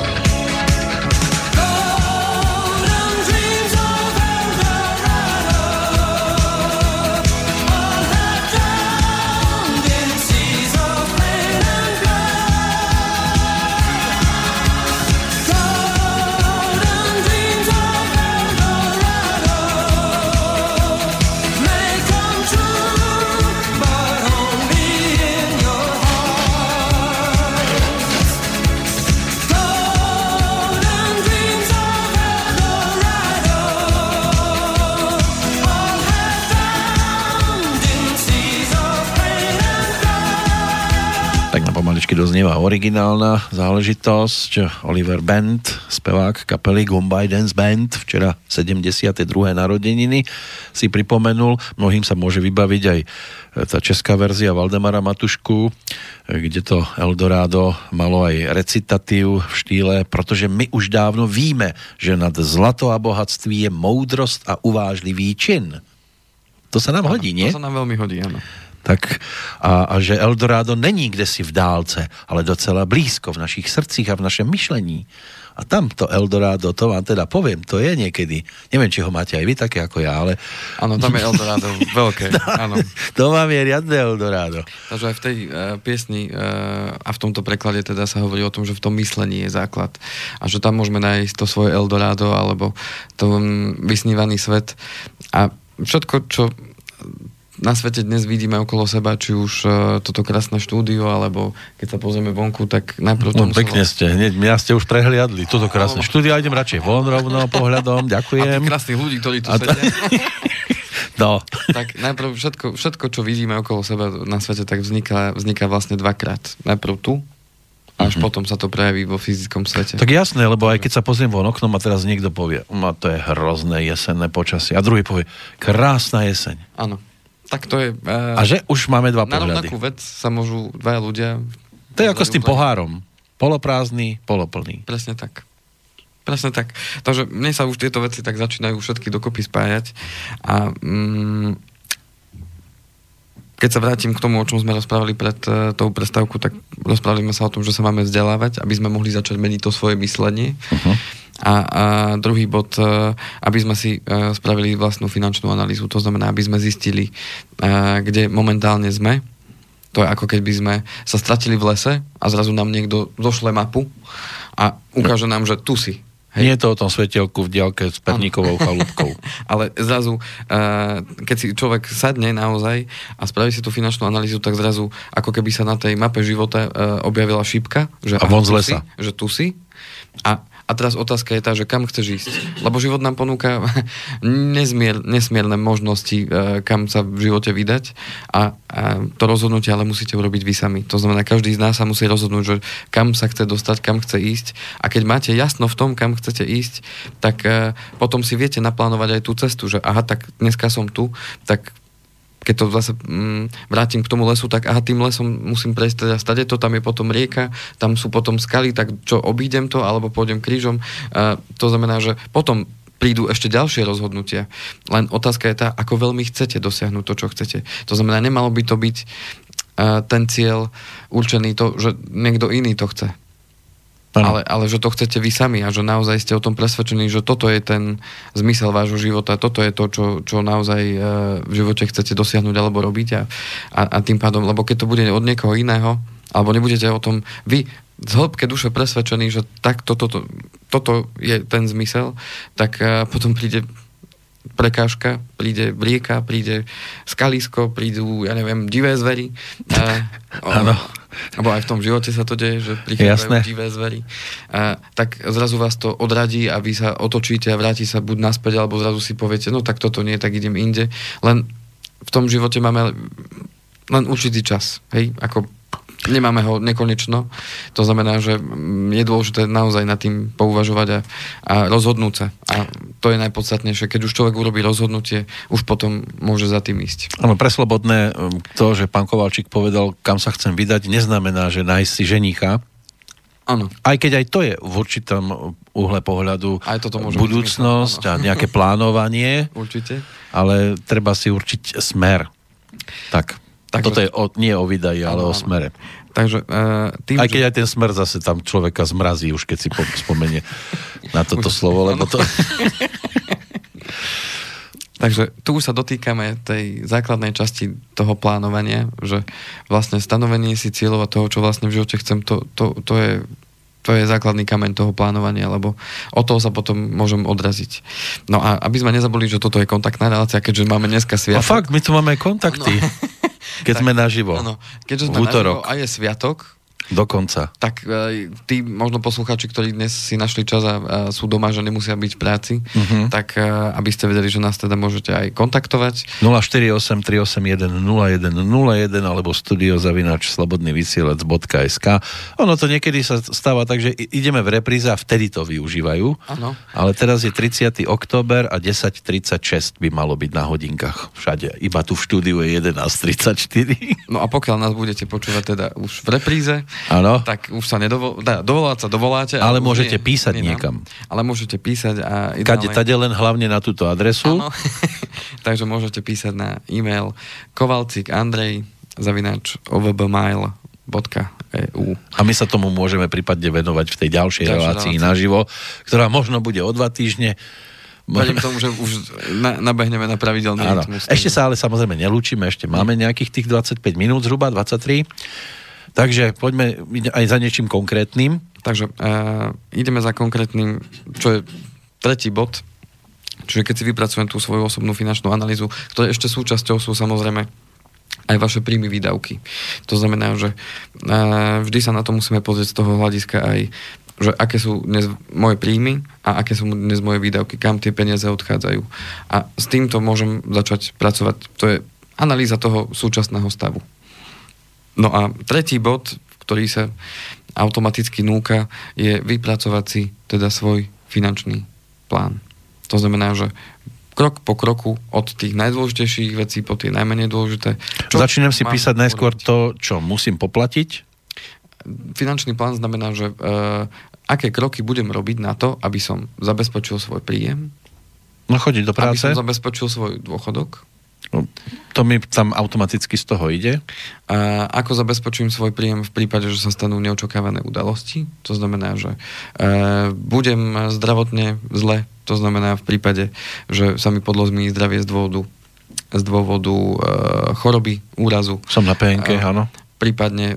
Doznieva originálna záležitosť. Oliver Band, spevák kapely Gombay Dance Band, včera 72. narodeniny si pripomenul. Mnohým sa môže vybaviť aj e, tá česká verzia Valdemara Matušku, e, kde to Eldorado malo aj recitatív v štýle, pretože my už dávno víme, že nad zlato a bohatství je moudrost a uvážlivý čin. To sa nám hodí, nie? To sa nám veľmi hodí, áno. Tak a, a že Eldorado není kde si v dálce, ale docela blízko v našich srdcích a v našem myšlení. A tam to Eldorado, to vám teda poviem, to je niekedy. Neviem, či ho máte aj vy také ako ja, ale... Áno, tam je Eldorado veľké, áno. To vám je riadne Eldorado. Takže aj v tej uh, piesni uh, a v tomto preklade teda sa hovorí o tom, že v tom myslení je základ. A že tam môžeme nájsť to svoje Eldorado alebo to um, vysnívaný svet. A všetko, čo na svete dnes vidíme okolo seba, či už uh, toto krásne štúdio, alebo keď sa pozrieme vonku, tak najprv no, pekne ste, hneď mňa ste už prehliadli, toto krásne no. štúdio, idem radšej von rovno pohľadom, ďakujem. A krásnych ľudí, ktorí tu sedia. No. Tak najprv všetko, všetko, čo vidíme okolo seba na svete, tak vzniká, vzniká vlastne dvakrát. Najprv tu, až mm-hmm. potom sa to prejaví vo fyzickom svete. Tak jasné, lebo aj keď sa pozriem von oknom a teraz niekto povie, ma to je hrozné jesenné počasie. A druhý povie, krásna jeseň. Áno. Tak to je... Uh, a že už máme dva na pohľady. Na rovnakú vec sa môžu dvaja ľudia... To je ako s tým pohárom. Poloprázdny, poloplný. Presne tak. Presne tak. Takže mne sa už tieto veci tak začínajú všetky dokopy spájať a mm, keď sa vrátim k tomu, o čom sme rozprávali pred uh, tou prestávku, tak rozprávali sme sa o tom, že sa máme vzdelávať, aby sme mohli začať meniť to svoje myslenie. Uh-huh. A, a druhý bod, e, aby sme si e, spravili vlastnú finančnú analýzu, to znamená, aby sme zistili, e, kde momentálne sme. To je ako keby sme sa stratili v lese a zrazu nám niekto došle mapu a ukáže nám, že tu si. Hej. Nie je to o tom svetelku v diálke s perníkovou chalúbkou. Ale zrazu, keď si človek sadne naozaj a spraví si tú finančnú analýzu, tak zrazu, ako keby sa na tej mape života objavila šípka, že, a von z lesa. Si, že tu si. A a teraz otázka je tá, že kam chceš ísť. Lebo život nám ponúka nesmier, nesmierne možnosti, e, kam sa v živote vydať a, a to rozhodnutie ale musíte urobiť vy sami. To znamená, každý z nás sa musí rozhodnúť, že kam sa chce dostať, kam chce ísť a keď máte jasno v tom, kam chcete ísť, tak uh, potom si viete naplánovať aj tú cestu, že aha, tak dneska som tu, tak keď to zase mm, vrátim k tomu lesu, tak aha, tým lesom musím prejsť teda stade to, tam je potom rieka, tam sú potom skaly, tak čo, obídem to, alebo pôjdem krížom. Uh, to znamená, že potom prídu ešte ďalšie rozhodnutia. Len otázka je tá, ako veľmi chcete dosiahnuť to, čo chcete. To znamená, nemalo by to byť uh, ten cieľ určený to, že niekto iný to chce. Ale, ale že to chcete vy sami a že naozaj ste o tom presvedčení, že toto je ten zmysel vášho života, toto je to, čo, čo naozaj e, v živote chcete dosiahnuť alebo robiť a, a, a tým pádom, lebo keď to bude od niekoho iného, alebo nebudete o tom vy z hĺbke duše presvedčení, že tak toto, to, toto je ten zmysel, tak e, potom príde prekážka, príde rieka, príde skalisko, prídu, ja neviem, divé zvery. Áno. Alebo aj v tom živote sa to deje, že prichádzajú Jasné. divé zvery. A, tak zrazu vás to odradí a vy sa otočíte a vráti sa buď naspäť, alebo zrazu si poviete, no tak toto nie, tak idem inde. Len v tom živote máme len určitý čas. Hej? Ako nemáme ho nekonečno. To znamená, že je dôležité naozaj nad tým pouvažovať a, a rozhodnúť sa. A to je najpodstatnejšie. Keď už človek urobí rozhodnutie, už potom môže za tým ísť. Áno, pre Slobodné um, to, že pán Kovalčík povedal, kam sa chcem vydať, neznamená, že nájsť si ženícha. Áno. Aj keď aj to je v určitom uhle pohľadu Aj toto môže budúcnosť a nejaké plánovanie, Určite. ale treba si určiť smer. Tak. Takže- Toto je o, nie o výdaji, ale Áno, o smere. Takže uh, tým, Aj keď aj ten smer zase tam človeka zmrazí, už keď si po, spomenie na toto Už- slovo, lebo to... Takže tu už sa dotýkame tej základnej časti toho plánovania, že vlastne stanovenie si cieľov a toho, čo vlastne v živote chcem, to, to, to je to je základný kameň toho plánovania, lebo od toho sa potom môžem odraziť. No a aby sme nezabudli, že toto je kontaktná relácia, keďže máme dneska A sviatok. fakt, my tu máme aj kontakty, keď sme naživo. Áno, keďže sme V útorok. naživo a je sviatok, Dokonca. tak e, tí možno poslucháči, ktorí dnes si našli čas a, sú doma, že nemusia byť v práci, Mhm. tak e, aby ste vedeli, že nás teda môžete aj kontaktovať. 048 381 0101 alebo studiozavinač slobodnyvysielac.sk Ono to niekedy sa stáva tak, že ideme v repríze a vtedy to využívajú. Áno. Ale teraz je 30. október a 10.36 by malo byť na hodinkách všade. Iba tu v štúdiu je 11.34. No a pokiaľ nás budete počúvať teda už v repríze, Áno. tak už sa nedovol... Dá, dovolať sa dovoláte. Ale už môžete písať nám. niekam. Ale môžete písať a... Kade, tade len hlavne na túto adresu. Áno. Takže môžete písať na e-mail kovalcik andrej zavinač ovbmail.eu A my sa tomu môžeme prípadne venovať v tej ďalšej Ďalšej relácii relácii. naživo, ktorá možno bude o dva týždne. Verím tomu, že už na, nabehneme na pravidelný Áno. rytmus. Ešte sa ale samozrejme nelúčime, ešte máme nejakých tých 25 minút, zhruba 23. Takže poďme aj za niečím konkrétnym. Takže uh, ideme za konkrétnym, čo je tretí bod, čiže keď si vypracujem tú svoju osobnú finančnú analýzu, ktoré ešte súčasťou sú samozrejme aj vaše príjmy, výdavky. To znamená, že uh, vždy sa na to musíme pozrieť z toho hľadiska aj že aké sú dnes moje príjmy a aké sú dnes moje výdavky, kam tie peniaze odchádzajú. A s týmto môžem začať pracovať. To je analýza toho súčasného stavu. No a tretí bod, ktorý sa automaticky núka, je vypracovať si teda svoj finančný plán. To znamená, že krok po kroku od tých najdôležitejších vecí po tie najmenej dôležité. Začnem si mám písať najskôr to, čo musím poplatiť. Finančný plán znamená, že uh, aké kroky budem robiť na to, aby som zabezpečil svoj príjem, No chodiť do aby práce. som zabezpečil svoj dôchodok, To mi tam automaticky z toho ide. A ako zabezpečujem svoj príjem v prípade, že sa stanú neočakávané udalosti? To znamená, že e, budem zdravotne zle, to znamená v prípade, že sa mi podlozmí zdravie z dôvodu, z dôvodu e, choroby, úrazu. Som na PNK, áno. Prípadne e,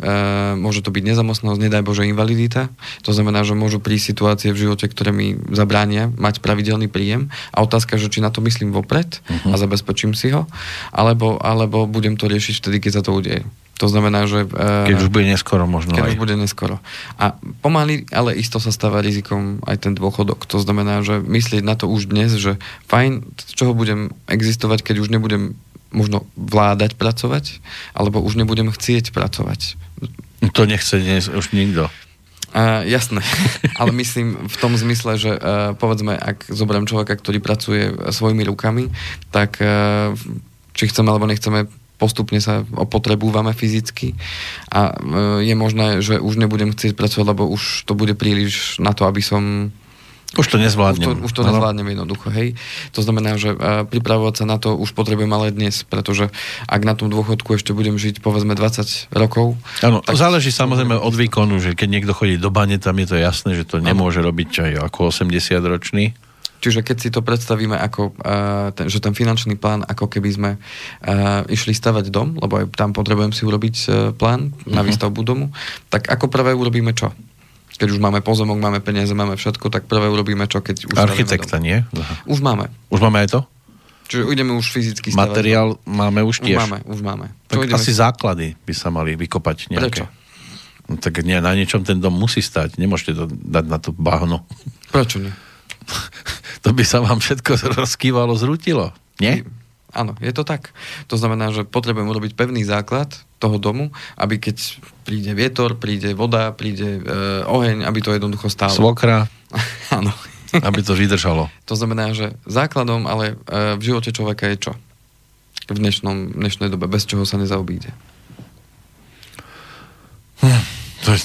môže to byť nezamostnosť, nedaj Bože invalidita. To znamená, že môžu prísť situácie v živote, ktoré mi zabránia mať pravidelný príjem. A otázka, že či na to myslím vopred uh-huh. a zabezpečím si ho, alebo, alebo budem to riešiť vtedy, keď sa to udeje. To znamená, že... E, Keď už bude neskoro možno keď aj. už bude neskoro. A pomaly, ale isto sa stáva rizikom aj ten dôchodok. To znamená, že myslieť na to už dnes, že fajn, z čoho budem existovať, keď už nebudem možno vládať pracovať, alebo už nebudem chcieť pracovať. To nechce dnes už nikto. Uh, jasné, ale myslím v tom zmysle, že uh, povedzme, ak zoberiem človeka, ktorý pracuje svojimi rukami, tak uh, či chceme alebo nechceme, postupne sa opotrebúvame fyzicky a uh, je možné, že už nebudem chcieť pracovať, lebo už to bude príliš na to, aby som Už to už nezvládnem. to, už to nezvládnem jednoducho, hej. To znamená, že uh, pripravovať sa na to už potrebujem ale dnes, pretože ak na tom dôchodku ešte budem žiť povedzme 20 rokov, Áno, tak- záleží samozrejme od výkonu, že keď niekto chodí do bane, tam je to jasné, že to nemôže robiť aj ako 80-ročný. Čiže keď si to predstavíme ako, uh, ten, že ten finančný plán, ako keby sme uh, išli stavať dom, lebo aj tam potrebujem si urobiť uh, plán na Mhm. výstavbu domu, tak ako prvé urobíme čo? Keď už máme pozemok, máme peniaze, máme všetko, tak prvé urobíme čo, keď už Architekta, nie? Aha. Už máme. Už máme aj to? Čiže ideme už fyzicky stavať Materiál máme už dom. Už tiež. máme, už máme. Tak asi základy by sa mali vykopať nejaké. Prečo? No, tak nie, na niečom ten dom musí stať. Nemôžete to dať na to bahno. Prečo nie? to by sa vám všetko rozkývalo, zrútilo. Nie? Áno, je to tak. To znamená, že potrebujem urobiť pevný základ toho domu, aby keď príde vietor, príde voda, príde e, oheň, aby to jednoducho stálo. Svokra, Áno. aby to vydržalo. To znamená, že základom ale e, v živote človeka je čo? V dnešnom, dnešnej dobe, bez čoho sa nezaobíde. To je,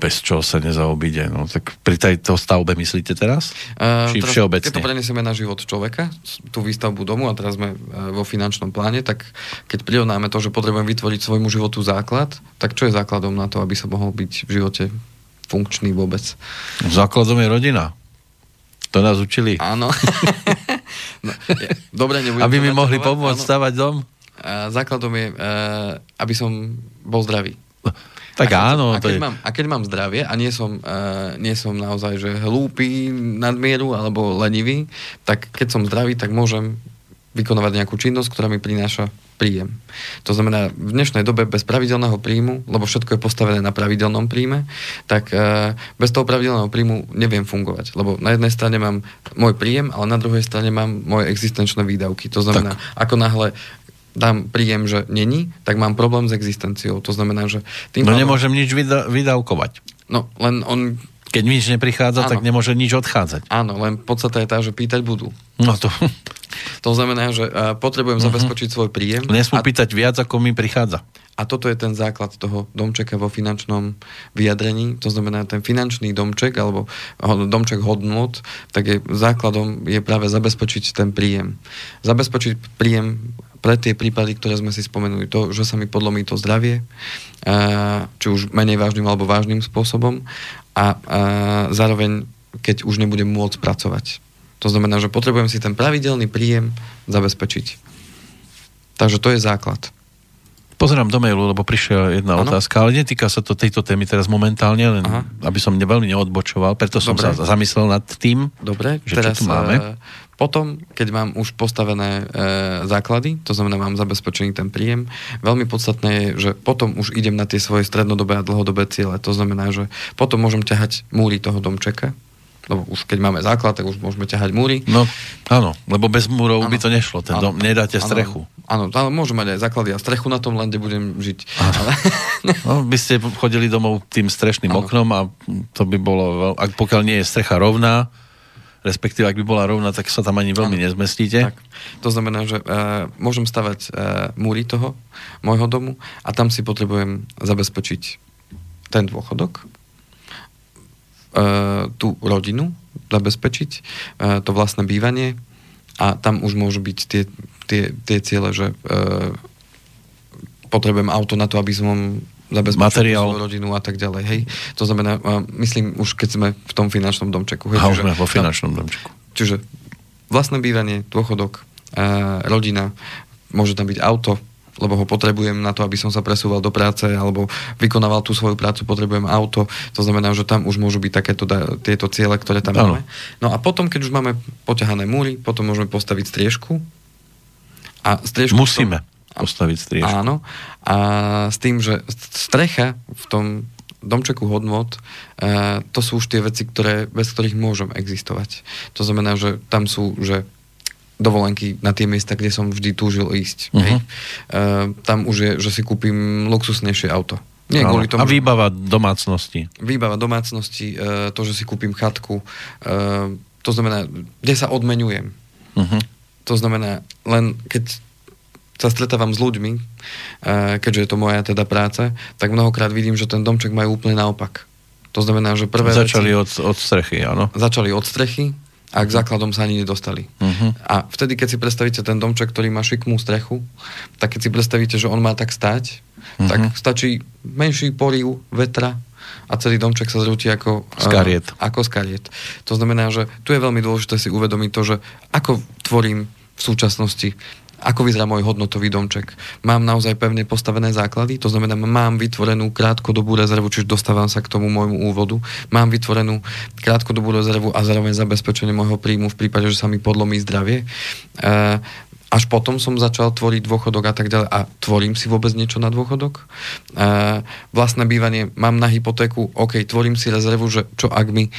bez čoho sa nezaobíde. No, tak pri tejto stavbe myslíte teraz? Uh, Či teraz, všeobecne? Keď to prenesieme na život človeka, tú výstavbu domu, a teraz sme uh, vo finančnom pláne, tak keď prirovnáme to, že potrebujem vytvoriť svojmu životu základ, tak čo je základom na to, aby sa mohol byť v živote funkčný vôbec? Základom je rodina. To nás učili. Áno. no, je, dobre, nebudem Aby mi mohli pomôcť áno. stavať dom? A základom je, uh, aby som bol zdravý. Tak a áno. a keď, je... mám, a keď mám zdravie a nie som, uh, nie som naozaj že hlúpy nadmieru alebo lenivý, tak keď som zdravý, tak môžem vykonávať nejakú činnosť, ktorá mi prináša príjem. To znamená, v dnešnej dobe bez pravidelného príjmu, lebo všetko je postavené na pravidelnom príjme, tak uh, bez toho pravidelného príjmu neviem fungovať. Lebo na jednej strane mám môj príjem, ale na druhej strane mám moje existenčné výdavky. To znamená, tak. ako náhle dám príjem, že není, tak mám problém s existenciou. To znamená, že tým No nemôžem nič vyda- vydávkovať. No, len on... Keď nič neprichádza, Áno. tak nemôže nič odchádzať. Áno, len podstata je tá, že pýtať budú. No to To znamená, že uh, potrebujem uh-huh. zabezpečiť svoj príjem. nesmú a, pýtať viac, ako mi prichádza. a toto je ten základ toho domčeka vo finančnom vyjadrení. To znamená, ten finančný domček, alebo domček hodnot, tak je základom je práve zabezpečiť ten príjem. Zabezpečiť príjem pre tie prípady, ktoré sme si spomenuli. To, že sa mi podlomí to zdravie, či už menej vážnym alebo vážnym spôsobom a zároveň, keď už nebudem môcť pracovať. To znamená, že potrebujem si ten pravidelný príjem zabezpečiť. Takže to je základ. Pozerám do mailu, lebo prišla jedna Áno. otázka, ale netýka sa to tejto témy teraz momentálne, len Aha. aby som ne, veľmi neodbočoval, preto som Dobre. sa zamyslel nad tým. Dobre, Že čo teraz tu máme? e, potom, keď mám už postavené e, základy, to znamená, mám zabezpečený ten príjem, veľmi podstatné je, že potom už idem na tie svoje strednodobé a dlhodobé ciele. To znamená, že potom môžem ťahať múry toho domčeka, lebo už keď máme základ, tak už môžeme ťahať múry. No, áno, lebo bez múrov Áno. by to nešlo. Ten dom, nedáte strechu. Áno, ale môžem mať aj základy a strechu na tom len, kde budem žiť. Ale, No, by ste chodili domov tým strešným Áno. oknom a to by bolo, ak pokiaľ nie je strecha rovná, respektíve ak by bola rovná, tak sa tam ani veľmi Áno. nezmestíte. Tak. To znamená, že uh, môžem stavať uh, múry toho môjho domu a tam si potrebujem zabezpečiť ten dôchodok, tú rodinu zabezpečiť, uh, to vlastné bývanie a tam už môžu byť tie, tie, tie ciele, že uh, potrebujem auto na to, aby som zabezpečil Materiál. svoju rodinu a tak ďalej. Hej. To znamená, myslím, už keď sme v tom finančnom domčeku. Hej, A už sme vo tam- finančnom domčeku. Čiže vlastné bývanie, dôchodok, e, rodina, môže tam byť auto, lebo ho potrebujem na to, aby som sa presúval do práce alebo vykonával tú svoju prácu, potrebujem auto. To znamená, že tam už môžu byť takéto tieto ciele, ktoré tam Áno. máme. No a potom, keď už máme poťahané múry, potom môžeme postaviť striežku. A striežku Musíme v tom- postaviť striežku. Áno. A s tým, že strecha v tom domčeku hodnot, e, to sú už tie veci, ktoré, bez ktorých môžem existovať. To znamená, že tam sú, že dovolenky na tie miesta, kde som vždy túžil ísť. Mhm. Hej. E, tam už je, že si kúpim luxusnejšie auto. Nie Áno. kvôli tomu, A výbava domácnosti. výbava domácnosti, e, to, že si kúpim chatku, e, to znamená, kde sa odmenujem. Uh-huh. To znamená, len keď sa stretávam s ľuďmi, eh, keďže je to moja teda práca, tak mnohokrát vidím, že ten domček majú úplne naopak. To znamená, že prvé Začali veci od, od strechy, áno. začali od strechy a k základom sa ani nedostali. Uh-huh. A vtedy, keď si predstavíte ten domček, ktorý má šikmú strechu, tak keď si predstavíte, že on má tak stať, Mhm. tak stačí menší porýv vetra a celý domček sa zrúti ako Z kariet. eh, ako z kariet. To znamená, že tu je veľmi dôležité si uvedomiť to, že ako tvorím v súčasnosti ako vyzerá môj hodnotový domček. Mám naozaj pevne postavené základy, to znamená, mám vytvorenú krátkodobú rezervu, čiže dostávam sa k tomu môjmu úvodu. Mám vytvorenú krátkodobú rezervu a zároveň zabezpečenie môjho príjmu v prípade, že sa mi podlomí zdravie. E, až potom som začal tvoriť dôchodok a tak ďalej. A tvorím si vôbec niečo na dôchodok? E, vlastné bývanie mám na hypotéku, OK, tvorím si rezervu, že čo ak mi e,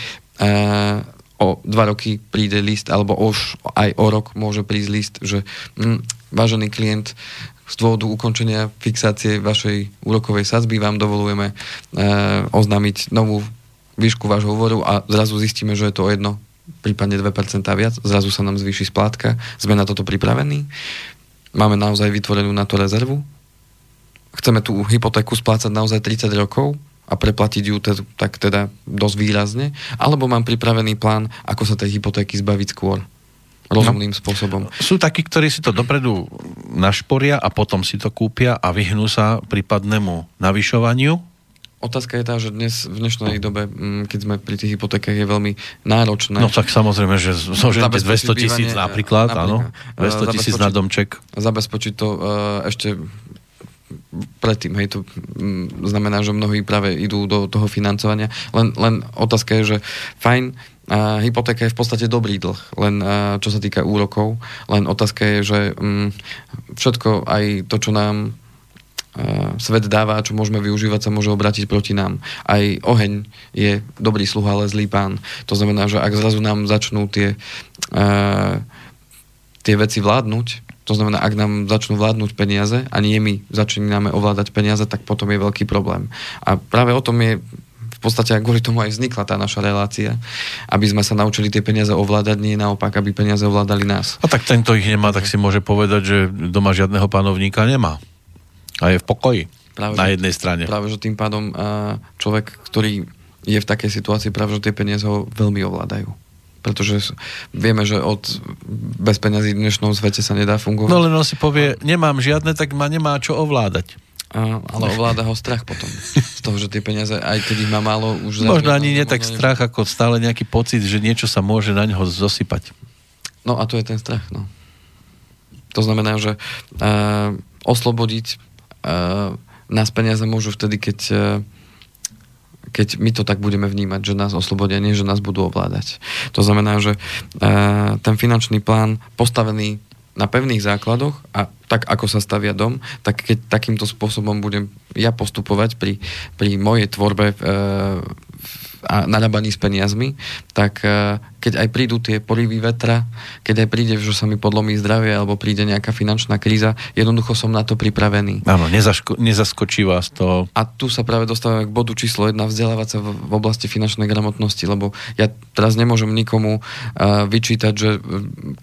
o dva roky príde list, alebo už aj o rok môže prísť list, že hm, vážený klient, z dôvodu ukončenia fixácie vašej úrokovej sadzby vám dovolujeme e, oznámiť novú výšku vášho úvoru a zrazu zistíme, že je to jedno, prípadne 2% viac, zrazu sa nám zvýši splátka, sme na toto pripravení, máme naozaj vytvorenú na to rezervu, chceme tú hypotéku splácať naozaj 30 rokov a preplatiť ju teda, tak teda dosť výrazne, alebo mám pripravený plán, ako sa tej hypotéky zbaviť skôr rozumným no. spôsobom. Sú takí, ktorí si to dopredu našporia a potom si to kúpia a vyhnú sa prípadnému navyšovaniu? Otázka je tá, že dnes, v dnešnej dobe, mm, keď sme pri tých hypotékach, je veľmi náročné. No tak samozrejme, že zožente 200 tisíc napríklad, napríklad, áno, 200 tisíc na domček. Zabezpečiť to uh, ešte predtým, hej, to mm, znamená, že mnohí práve idú do toho financovania. Len, len otázka je, že fajn, a hypotéka je v podstate dobrý dlh, len a, čo sa týka úrokov, len otázka je, že mm, všetko, aj to, čo nám svet dáva, čo môžeme využívať, sa môže obrátiť proti nám. Aj oheň je dobrý sluha, ale zlý pán. To znamená, že ak zrazu nám začnú tie, uh, tie veci vládnuť, to znamená, ak nám začnú vládnuť peniaze a nie my začíname ovládať peniaze, tak potom je veľký problém. A práve o tom je v podstate kvôli tomu aj vznikla tá naša relácia, aby sme sa naučili tie peniaze ovládať, nie naopak, aby peniaze ovládali nás. A tak tento ich nemá, tak si môže povedať, že doma žiadneho panovníka nemá. A je v pokoji. Práve, na jednej strane. Práve, že tým pádom človek, ktorý je v takej situácii, práve, že tie peniaze ho veľmi ovládajú pretože vieme, že od bez peňazí v dnešnom svete sa nedá fungovať. No len on si povie, nemám žiadne, tak ma nemá čo ovládať. A, ale ovláda ho strach potom. Z toho, že tie peniaze, aj keď ich má málo, už... Možno ani nie tak strach, ako stále nejaký pocit, že niečo sa môže na neho zosypať. No a to je ten strach, no. To znamená, že uh, oslobodiť uh, nás peniaze môžu vtedy, keď, uh, keď my to tak budeme vnímať, že nás oslobodia, nie že nás budú ovládať. To znamená, že uh, ten finančný plán postavený na pevných základoch a tak, ako sa stavia dom, tak keď takýmto spôsobom budem ja postupovať pri, pri mojej tvorbe e, a narábaní s peniazmi, tak e, keď aj prídu tie porivy vetra, keď aj príde, že sa mi podlomí zdravie alebo príde nejaká finančná kríza, jednoducho som na to pripravený. Áno, nezaško- nezaskočí vás to. A tu sa práve dostávame k bodu číslo jedna, vzdelávať sa v, v oblasti finančnej gramotnosti, lebo ja teraz nemôžem nikomu uh, vyčítať, že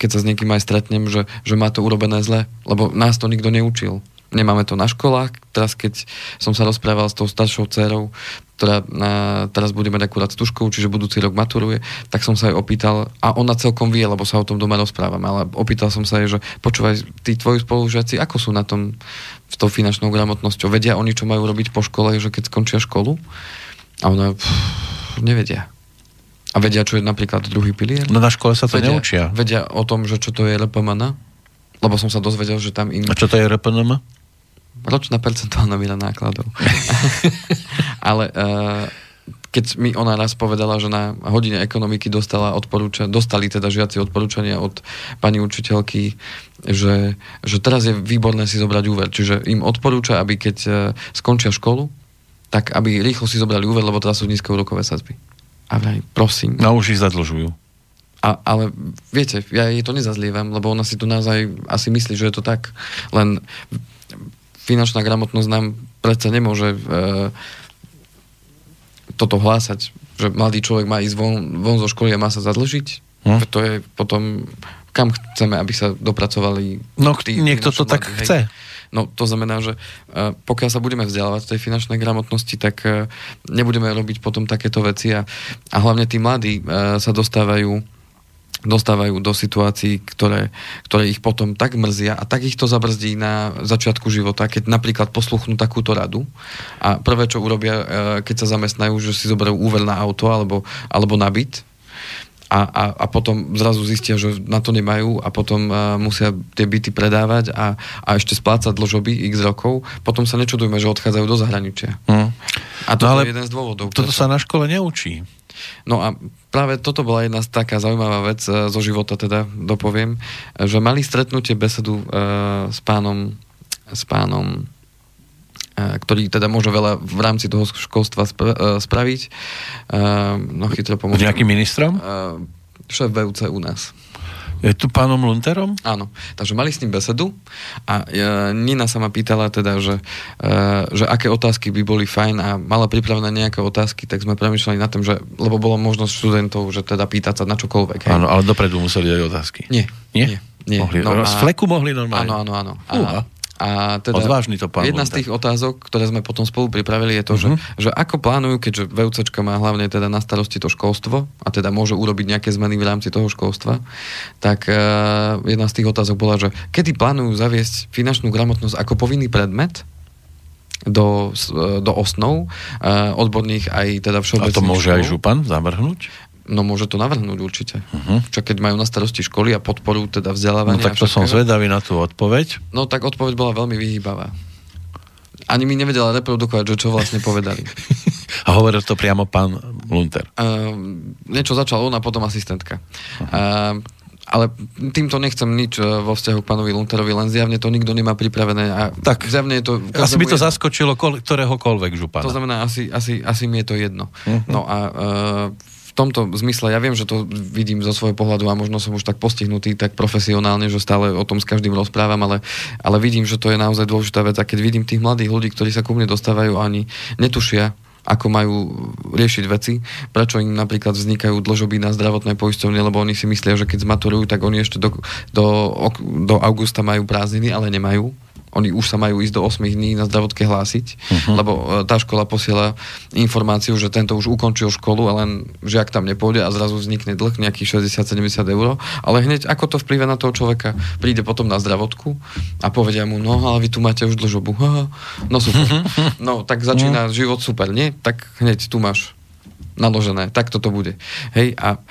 keď sa s niekým aj stretnem, že, že má to urobené zle, lebo nás to nikto neučil nemáme to na školách. Teraz, keď som sa rozprával s tou staršou dcerou, ktorá na, teraz bude mať akurát stužkou, čiže budúci rok maturuje, tak som sa jej opýtal, a ona celkom vie, lebo sa o tom doma rozprávame, ale opýtal som sa jej, že počúvaj, tí tvoji spolužiaci, ako sú na tom s tou finančnou gramotnosťou? Vedia oni, čo majú robiť po škole, že keď skončia školu? A ona, pff, nevedia. A vedia, čo je napríklad druhý pilier? No na škole sa to vedia, neučia. Vedia o tom, že čo to je RPMN? Lebo som sa dozvedel, že tam im... A čo to je RPNM? Ročná percentuálna miera nákladov. Ale uh, keď mi ona raz povedala, že na hodine ekonomiky dostala odporúča, dostali teda žiaci odporúčania od pani učiteľky, že, že teraz je výborné si zobrať úver. Čiže im odporúča, aby keď uh, skončia školu, tak aby rýchlo si zobrali úver, lebo teraz sú nízke úrokové sadzby. A vraj, prosím. No už ich zadlžujú. A, ale viete, ja jej to nezazlievam, lebo ona si tu naozaj asi myslí, že je to tak. Len finančná gramotnosť nám predsa nemôže e, toto hlásať, že mladý človek má ísť von, von zo školy a má sa zadlžiť. Hm? To je potom, kam chceme, aby sa dopracovali. No tí, niekto to tak hej. chce. No to znamená, že uh, pokiaľ sa budeme vzdelávať tej finančnej gramotnosti, tak uh, nebudeme robiť potom takéto veci a, a hlavne tí mladí uh, sa dostávajú dostávajú do situácií, ktoré, ktoré ich potom tak mrzia a tak ich to zabrzdí na začiatku života, keď napríklad posluchnú takúto radu a prvé, čo urobia, e, keď sa zamestnajú, že si zoberú úver na auto alebo, alebo na byt a, a, a potom zrazu zistia, že na to nemajú a potom uh, musia tie byty predávať a, a ešte splácať dlžoby x rokov, potom sa nečudujme, že odchádzajú do zahraničia. Hmm. A to no je jeden z dôvodov. Toto prečo... sa na škole neučí. No a práve toto bola jedna z taká zaujímavá vec e, zo života, teda dopoviem, že mali stretnutie besedu e, s pánom, s pánom e, ktorý teda môže veľa v rámci toho školstva spraviť. No chytro pomôcť. S nejakým ministrom? šéf VUC u nás. Je tu pánom Lunterom? Áno, takže mali s ním besedu a e, Nina sa ma pýtala teda, že, e, že aké otázky by boli fajn a mala pripravené nejaké otázky, tak sme premyšľali na tom, že, lebo bolo možnosť študentov, že teda pýtať sa na čokoľvek. Hej. Áno, ale dopredu museli dať otázky. Nie. Nie? Nie. nie. Mohli, No Z fleku mohli normálne? Áno, áno, áno. A, a teda Odvážny to pán jedna Lunter. z tých otázok, ktoré sme potom spolu pripravili, je to, Mhm. že, že ako plánujú, keďže VUCčka má hlavne teda na starosti to školstvo a teda môže urobiť nejaké zmeny v rámci toho školstva, tak uh, jedna z tých otázok bola, že kedy plánujú zaviesť finančnú gramotnosť ako povinný predmet do, e, do osnov uh, odborných aj teda A všeobecných to môže aj škôl. župan zavrhnúť? No môže to navrhnúť určite. Uh-huh. Čo keď majú na starosti školy a podporu teda No vzdelávania. tak to som zvedavý na tú odpoveď. No tak odpoveď bola veľmi vyhýbavá. Ani mi nevedela reprodukovať, že čo vlastne povedali. A hovoril to priamo pán Lunter. Uh, niečo začal on a potom asistentka. Uh, ale týmto nechcem nič eh, vo vzťahu k pánovi Lunterovi, len zjavne to nikto nemá pripravené a Tak. zjavne je to... Asi by to jedno. zaskočilo kol- ktoréhokoľvek župana. To znamená, asi, asi, asi mi je to jedno. Mhm. No a uh, tomto zmysle, ja viem, že to vidím zo svojho pohľadu a možno som už tak postihnutý tak profesionálne, že stále o tom s každým rozprávam, ale, ale vidím, že to je naozaj dôležitá vec a keď vidím tých mladých ľudí, ktorí sa ku mne dostávajú ani netušia, ako majú riešiť veci, prečo im napríklad vznikajú dlžoby na zdravotné poisťovne, lebo oni si myslia, že keď zmaturujú, tak oni ešte do, do, do augusta majú prázdniny, ale nemajú. Oni už sa majú ísť do 8 dní na zdravotke hlásiť, uh-huh. lebo e, tá škola posiela informáciu, že tento už ukončil školu, a len žiak tam nepôjde a zrazu vznikne dlh nejakých 60-70 eur. Ale hneď ako to vplyve na toho človeka, príde potom na zdravotku a povedia mu, no ale vy tu máte už dlžobu. Haha, no super. No tak začína život super, nie? Tak hneď tu máš naložené, tak toto bude. Hej, a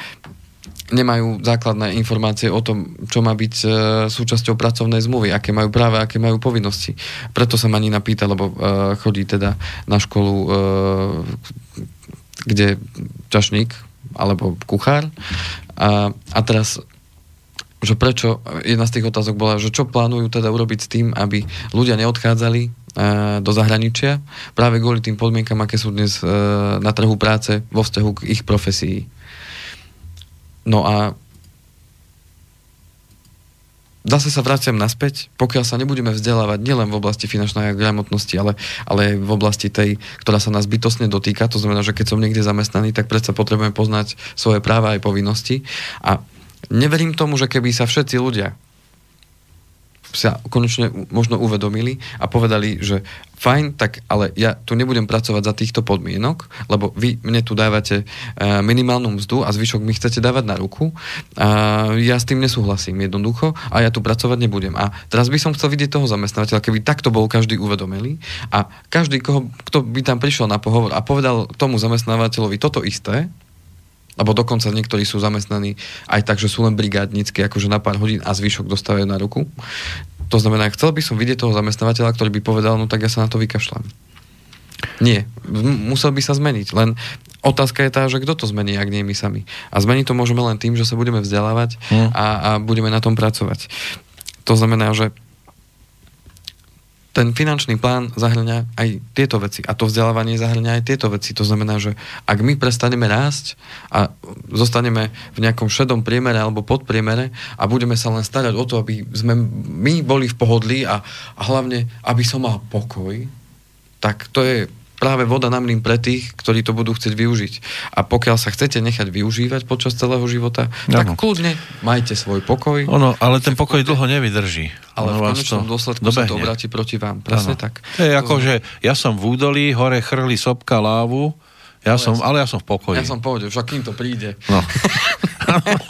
nemajú základné informácie o tom, čo má byť e, súčasťou pracovnej zmluvy, aké majú práva, aké majú povinnosti. Preto sa ma Nina pýta, lebo e, chodí teda na školu, e, kde čašník alebo kuchár. A, a teraz že prečo, jedna z tých otázok bola, že čo plánujú teda urobiť s tým, aby ľudia neodchádzali do zahraničia práve kvôli tým podmienkam, aké sú dnes na trhu práce vo vzťahu k ich profesii. No a zase sa vraciam naspäť, pokiaľ sa nebudeme vzdelávať nielen v oblasti finančnej gramotnosti, ale, ale v oblasti tej, ktorá sa nás bytostne dotýka, to znamená, že keď som niekde zamestnaný, tak predsa potrebujem poznať svoje práva aj povinnosti. A neverím tomu, že keby sa všetci ľudia sa konečne možno uvedomili a povedali, že fajn, tak ale ja tu nebudem pracovať za týchto podmienok, lebo vy mne tu dávate uh, minimálnu mzdu a zvyšok mi chcete dávať na ruku a ja s tým nesúhlasím jednoducho a ja tu pracovať nebudem. A teraz by som chcel vidieť toho zamestnávateľa, keby takto bol každý uvedomelý a každý, koho, kto by tam prišiel na pohovor a povedal tomu zamestnávateľovi toto isté, lebo dokonca niektorí sú zamestnaní aj tak, že sú len brigádnicky, akože na pár hodín a zvyšok dostávajú na ruku. To znamená, chcel by som vidieť toho zamestnávateľa, ktorý by povedal, no tak ja sa na to vykašľam. Nie, musel by sa zmeniť. Len otázka je tá, že kto to zmení, ak nie my sami. A zmeniť to môžeme len tým, že sa budeme vzdelávať Hm. a, a budeme na tom pracovať. To znamená, že ten finančný plán zahrňa aj tieto veci. A to vzdelávanie zahrňa aj tieto veci. To znamená, že ak my prestaneme rásť a zostaneme v nejakom šedom priemere alebo podpriemere a budeme sa len starať o to, aby sme my boli v pohodlí a, a hlavne, aby som mal pokoj, tak to je práve voda na mlyn pre tých, ktorí to budú chcieť využiť. A pokiaľ sa chcete nechať využívať počas celého života, tak Áno. kľudne majte svoj pokoj. Ono, ale ten pokoj dlho nevydrží. Ale Ono v konečnom dôsledku sa to dobehne. obráti proti vám. Presne Áno. tak. To je ako, že ja som v údolí, hore chrli sopka lávu, ja No, som, jasne. ale ja som v pokoji. Ja som povedal, však kým to príde. No.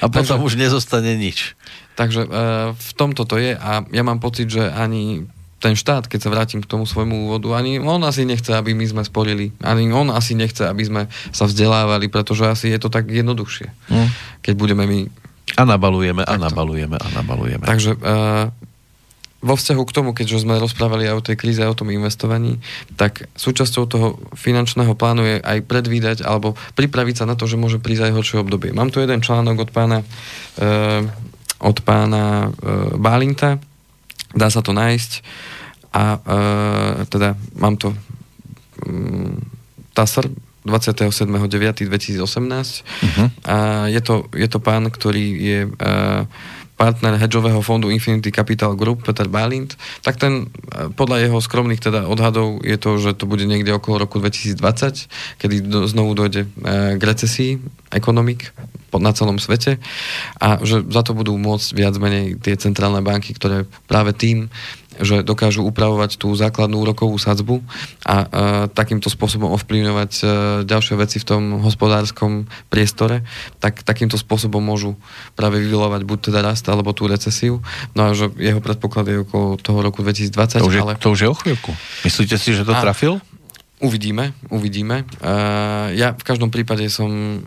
A potom už nezostane nič. Takže e, v tomto to je a ja mám pocit, že ani ten štát, keď sa vrátim k tomu svojmu úvodu, ani on asi nechce, aby my sme sporili. Ani on asi nechce, aby sme sa vzdelávali, pretože asi je to tak jednoduchšie. Hm. Keď budeme my... A nabalujeme, a nabalujeme, a nabalujeme. Takže e, vo vzťahu k tomu, keďže sme rozprávali aj o tej kríze, o tom investovaní, tak súčasťou toho finančného plánu je aj predvídať alebo pripraviť sa na to, že môže prísť aj horšie obdobie. Mám tu jeden článok od pána, e, od pána e, Bálinta, dá sa to nájsť a e, teda mám to mm, TASR, 27.9.2018 uh-huh. a je to, je to pán, ktorý je uh, partner hedžového fondu Infinity Capital Group, Peter Balint, tak ten uh, podľa jeho skromných teda odhadov je to, že to bude niekde okolo roku 2020, kedy do, znovu dojde uh, k recesii ekonomik na celom svete a že za to budú môcť viac menej tie centrálne banky, ktoré práve tým že dokážu upravovať tú základnú úrokovú sadzbu a e, takýmto spôsobom ovplyvňovať e, ďalšie veci v tom hospodárskom priestore, tak takýmto spôsobom môžu práve vyvolovať buď teda rast alebo tú recesiu. No a že jeho predpoklad je okolo toho roku 2020. To už je, ale... to už je o chvíľku. Myslíte si, že to a... trafil? Uvidíme, uvidíme. Uh, ja v každom prípade som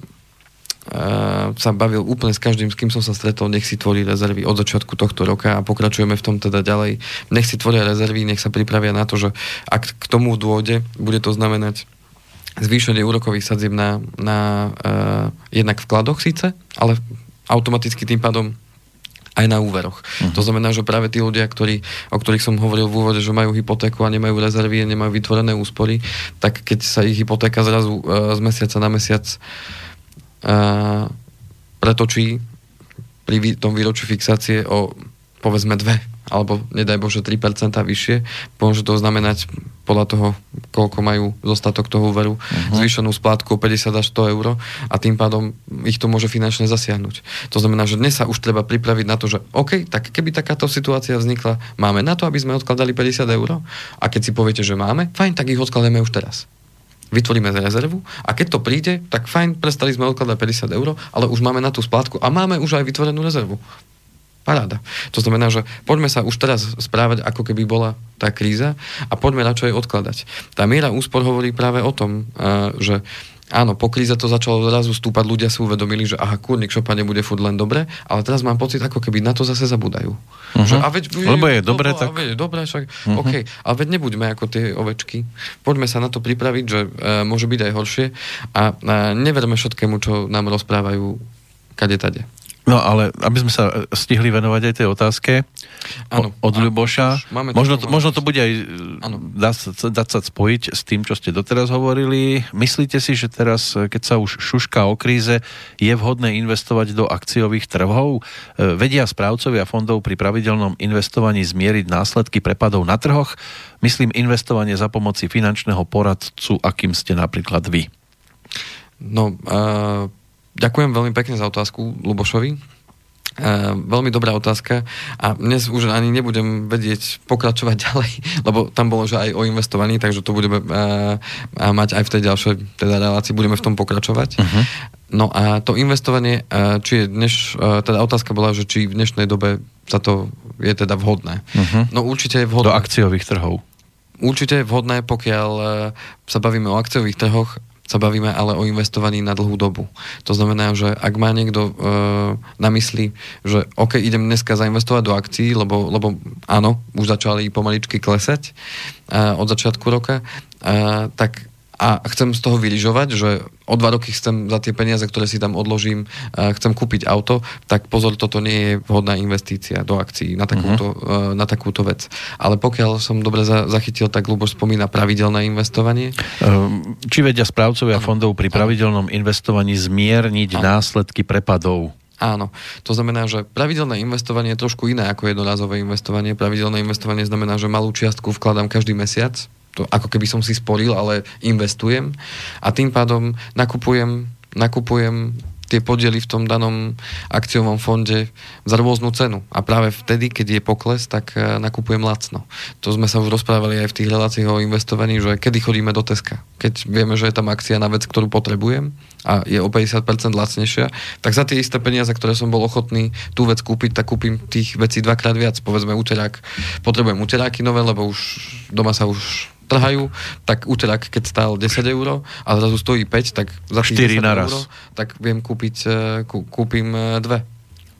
sa bavil úplne s každým, s kým som sa stretol, nech si tvorí rezervy od začiatku tohto roka a pokračujeme v tom teda ďalej. Nech si tvoria rezervy, nech sa pripravia na to, že ak k tomu dôjde, bude to znamenať zvýšenie úrokových sadzieb na, na uh, jednak vkladoch síce, ale automaticky tým pádom aj na úveroch. Uh-huh. To znamená, že práve tí ľudia, ktorí, o ktorých som hovoril v úvode, že majú hypotéku a nemajú rezervy nemajú vytvorené úspory, tak keď sa ich hypotéka zrazu uh, z mesiaca na mesiac uh, pretočí pri tom výročiu fixácie o povedzme dve alebo nedaj Bože 3% vyššie, môže to znamenať podľa toho, koľko majú zostatok toho úveru, uh-huh. zvýšenú splátku o 50 až 100 eur a tým pádom ich to môže finančne zasiahnuť. To znamená, že dnes sa už treba pripraviť na to, že OK, tak keby takáto situácia vznikla, máme na to, aby sme odkladali 50 eur a keď si poviete, že máme, fajn, tak ich odkladáme už teraz vytvoríme rezervu a keď to príde, tak fajn, prestali sme odkladať 50 eur, ale už máme na tú splátku a máme už aj vytvorenú rezervu. Paráda. To znamená, že poďme sa už teraz správať, ako keby bola tá kríza a poďme radšej odkladať. Tá miera úspor hovorí práve o tom, že Áno, po kríze to začalo zrazu stúpať, ľudia si uvedomili, že aha, kurník šopa nebude furt len dobre, ale teraz mám pocit, ako keby na to zase zabudajú. Uh-huh. Že, a veď, Lebo je dobre, tak... A veď, dobre, však, uh-huh. OK, ale veď nebuďme ako tie ovečky. Poďme sa na to pripraviť, že uh, môže byť aj horšie a uh, neverme všetkému, čo nám rozprávajú kade tade. No ale aby sme sa e, stihli venovať aj tej otázke ano, od Ľuboša, možno, to, možno to bude aj dať, dať sa spojiť s tým, čo ste doteraz hovorili. Myslíte si, že teraz, e, keď sa už šušká o kríze, je vhodné investovať do akciových trhov? E, vedia správcovia fondov pri pravidelnom investovaní zmieriť následky prepadov na trhoch? Myslím investovanie za pomoci finančného poradcu, akým ste napríklad vy. No, uh Ďakujem veľmi pekne za otázku Lubošovi. Uh, veľmi dobrá otázka a dnes už ani nebudem vedieť pokračovať ďalej, lebo tam bolo, že aj o investovaní, takže to budeme uh, mať aj v tej ďalšej teda relácii, budeme v tom pokračovať. Uh-huh. No a to investovanie, uh, či je dneš, uh, teda otázka bola, že či v dnešnej dobe sa to je teda vhodné. Uh-huh. No určite je vhodné. Do akciových trhov. Určite je vhodné, pokiaľ sa bavíme o akciových trhoch, sa bavíme ale o investovaní na dlhú dobu. To znamená, že ak má niekto e, na mysli, že OK, idem dneska zainvestovať do akcií, lebo, lebo áno, už začali pomaličky klesať e, od začiatku roka, e, tak a chcem z toho vyrižovať, že o dva roky chcem za tie peniaze, ktoré si tam odložím, chcem kúpiť auto, tak pozor, toto nie je vhodná investícia do akcií na takúto, uh-huh. na takúto vec. Ale pokiaľ som dobre zachytil, tak Luboš spomína pravidelné investovanie. Ehm, či vedia správcovia fondov pri pravidelnom investovaní zmierniť ano. následky prepadov? Áno, to znamená, že pravidelné investovanie je trošku iné ako jednorazové investovanie. Pravidelné investovanie znamená, že malú čiastku vkladám každý mesiac, to ako keby som si sporil, ale investujem a tým pádom nakupujem, nakupujem tie podiely v tom danom akciovom fonde za rôznu cenu. A práve vtedy, keď je pokles, tak e, nakupujem lacno. To sme sa už rozprávali aj v tých reláciách o investovaní, že kedy chodíme do Teska. Keď vieme, že je tam akcia na vec, ktorú potrebujem a je o 50% lacnejšia, tak za tie isté peniaze, ktoré som bol ochotný tú vec kúpiť, tak kúpim tých vecí dvakrát viac. Povedzme úterák, potrebujem úteráky nové, lebo už doma sa už trhajú, tak úterák, keď stál 10 eur a zrazu stojí 5, tak za 4 naraz. Eur, tak viem kúpiť, e, kú, kúpim e, dve.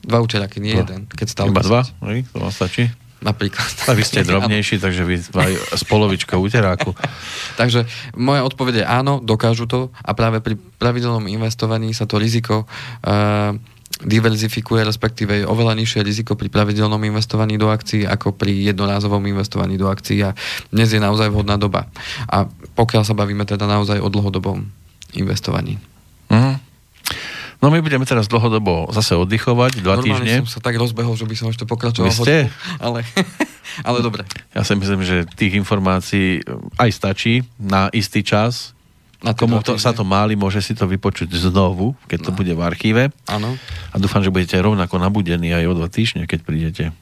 Dva úteráky, nie dva. jeden. Keď stál Iba 10. dva? Hej, to vám stačí? Napríklad. A vy ste drobnejší, takže vy z polovička úteráku. takže moja odpoveď je áno, dokážu to a práve pri pravidelnom investovaní sa to riziko uh, diverzifikuje, respektíve je oveľa nižšie riziko pri pravidelnom investovaní do akcií ako pri jednorázovom investovaní do akcií a dnes je naozaj vhodná doba. A pokiaľ sa bavíme teda naozaj o dlhodobom investovaní. Mhm. No my budeme teraz dlhodobo zase oddychovať, dva Normálne týždne. som sa tak rozbehol, že by som ešte pokračoval. Vy ste? hodinku, Ale, ale dobre. Ja si myslím, že tých informácií aj stačí na istý čas. Na Komu to, sa to máli, môže si to vypočuť znovu, keď to No. bude v archíve. Áno. A dúfam, že budete rovnako nabudení aj o dva týždne, keď prídete.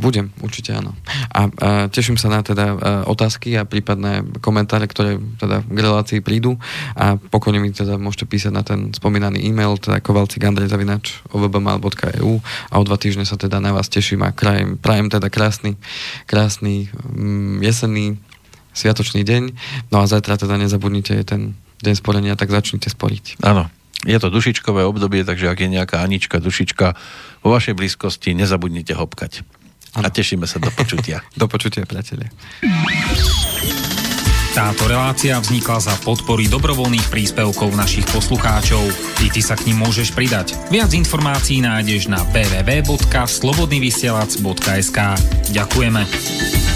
Budem, určite áno. A, a teším sa na teda a, otázky a prípadné komentáre, ktoré teda k relácii prídu a pokojne mi teda môžete písať na ten spomínaný e-mail, teda kovalcikandrej.ovbmal.eu a o dva týždne sa teda na vás teším a prajem, prajem teda krásny, krásny mm, jesenný sviatočný deň. No a zajtra teda nezabudnite, je ten deň sporenia, tak začnite sporiť. Áno, je to dušičkové obdobie, takže ak je nejaká Anička, dušička vo vašej blízkosti, nezabudnite hopkať. A Áno. tešíme sa do počutia. Do počutia, priatelia. Táto relácia vznikla za podpory dobrovoľných príspevkov našich poslucháčov. I ty sa k ním môžeš pridať. Viac informácií nájdeš na www.slobodnyvysielac.sk Ďakujeme.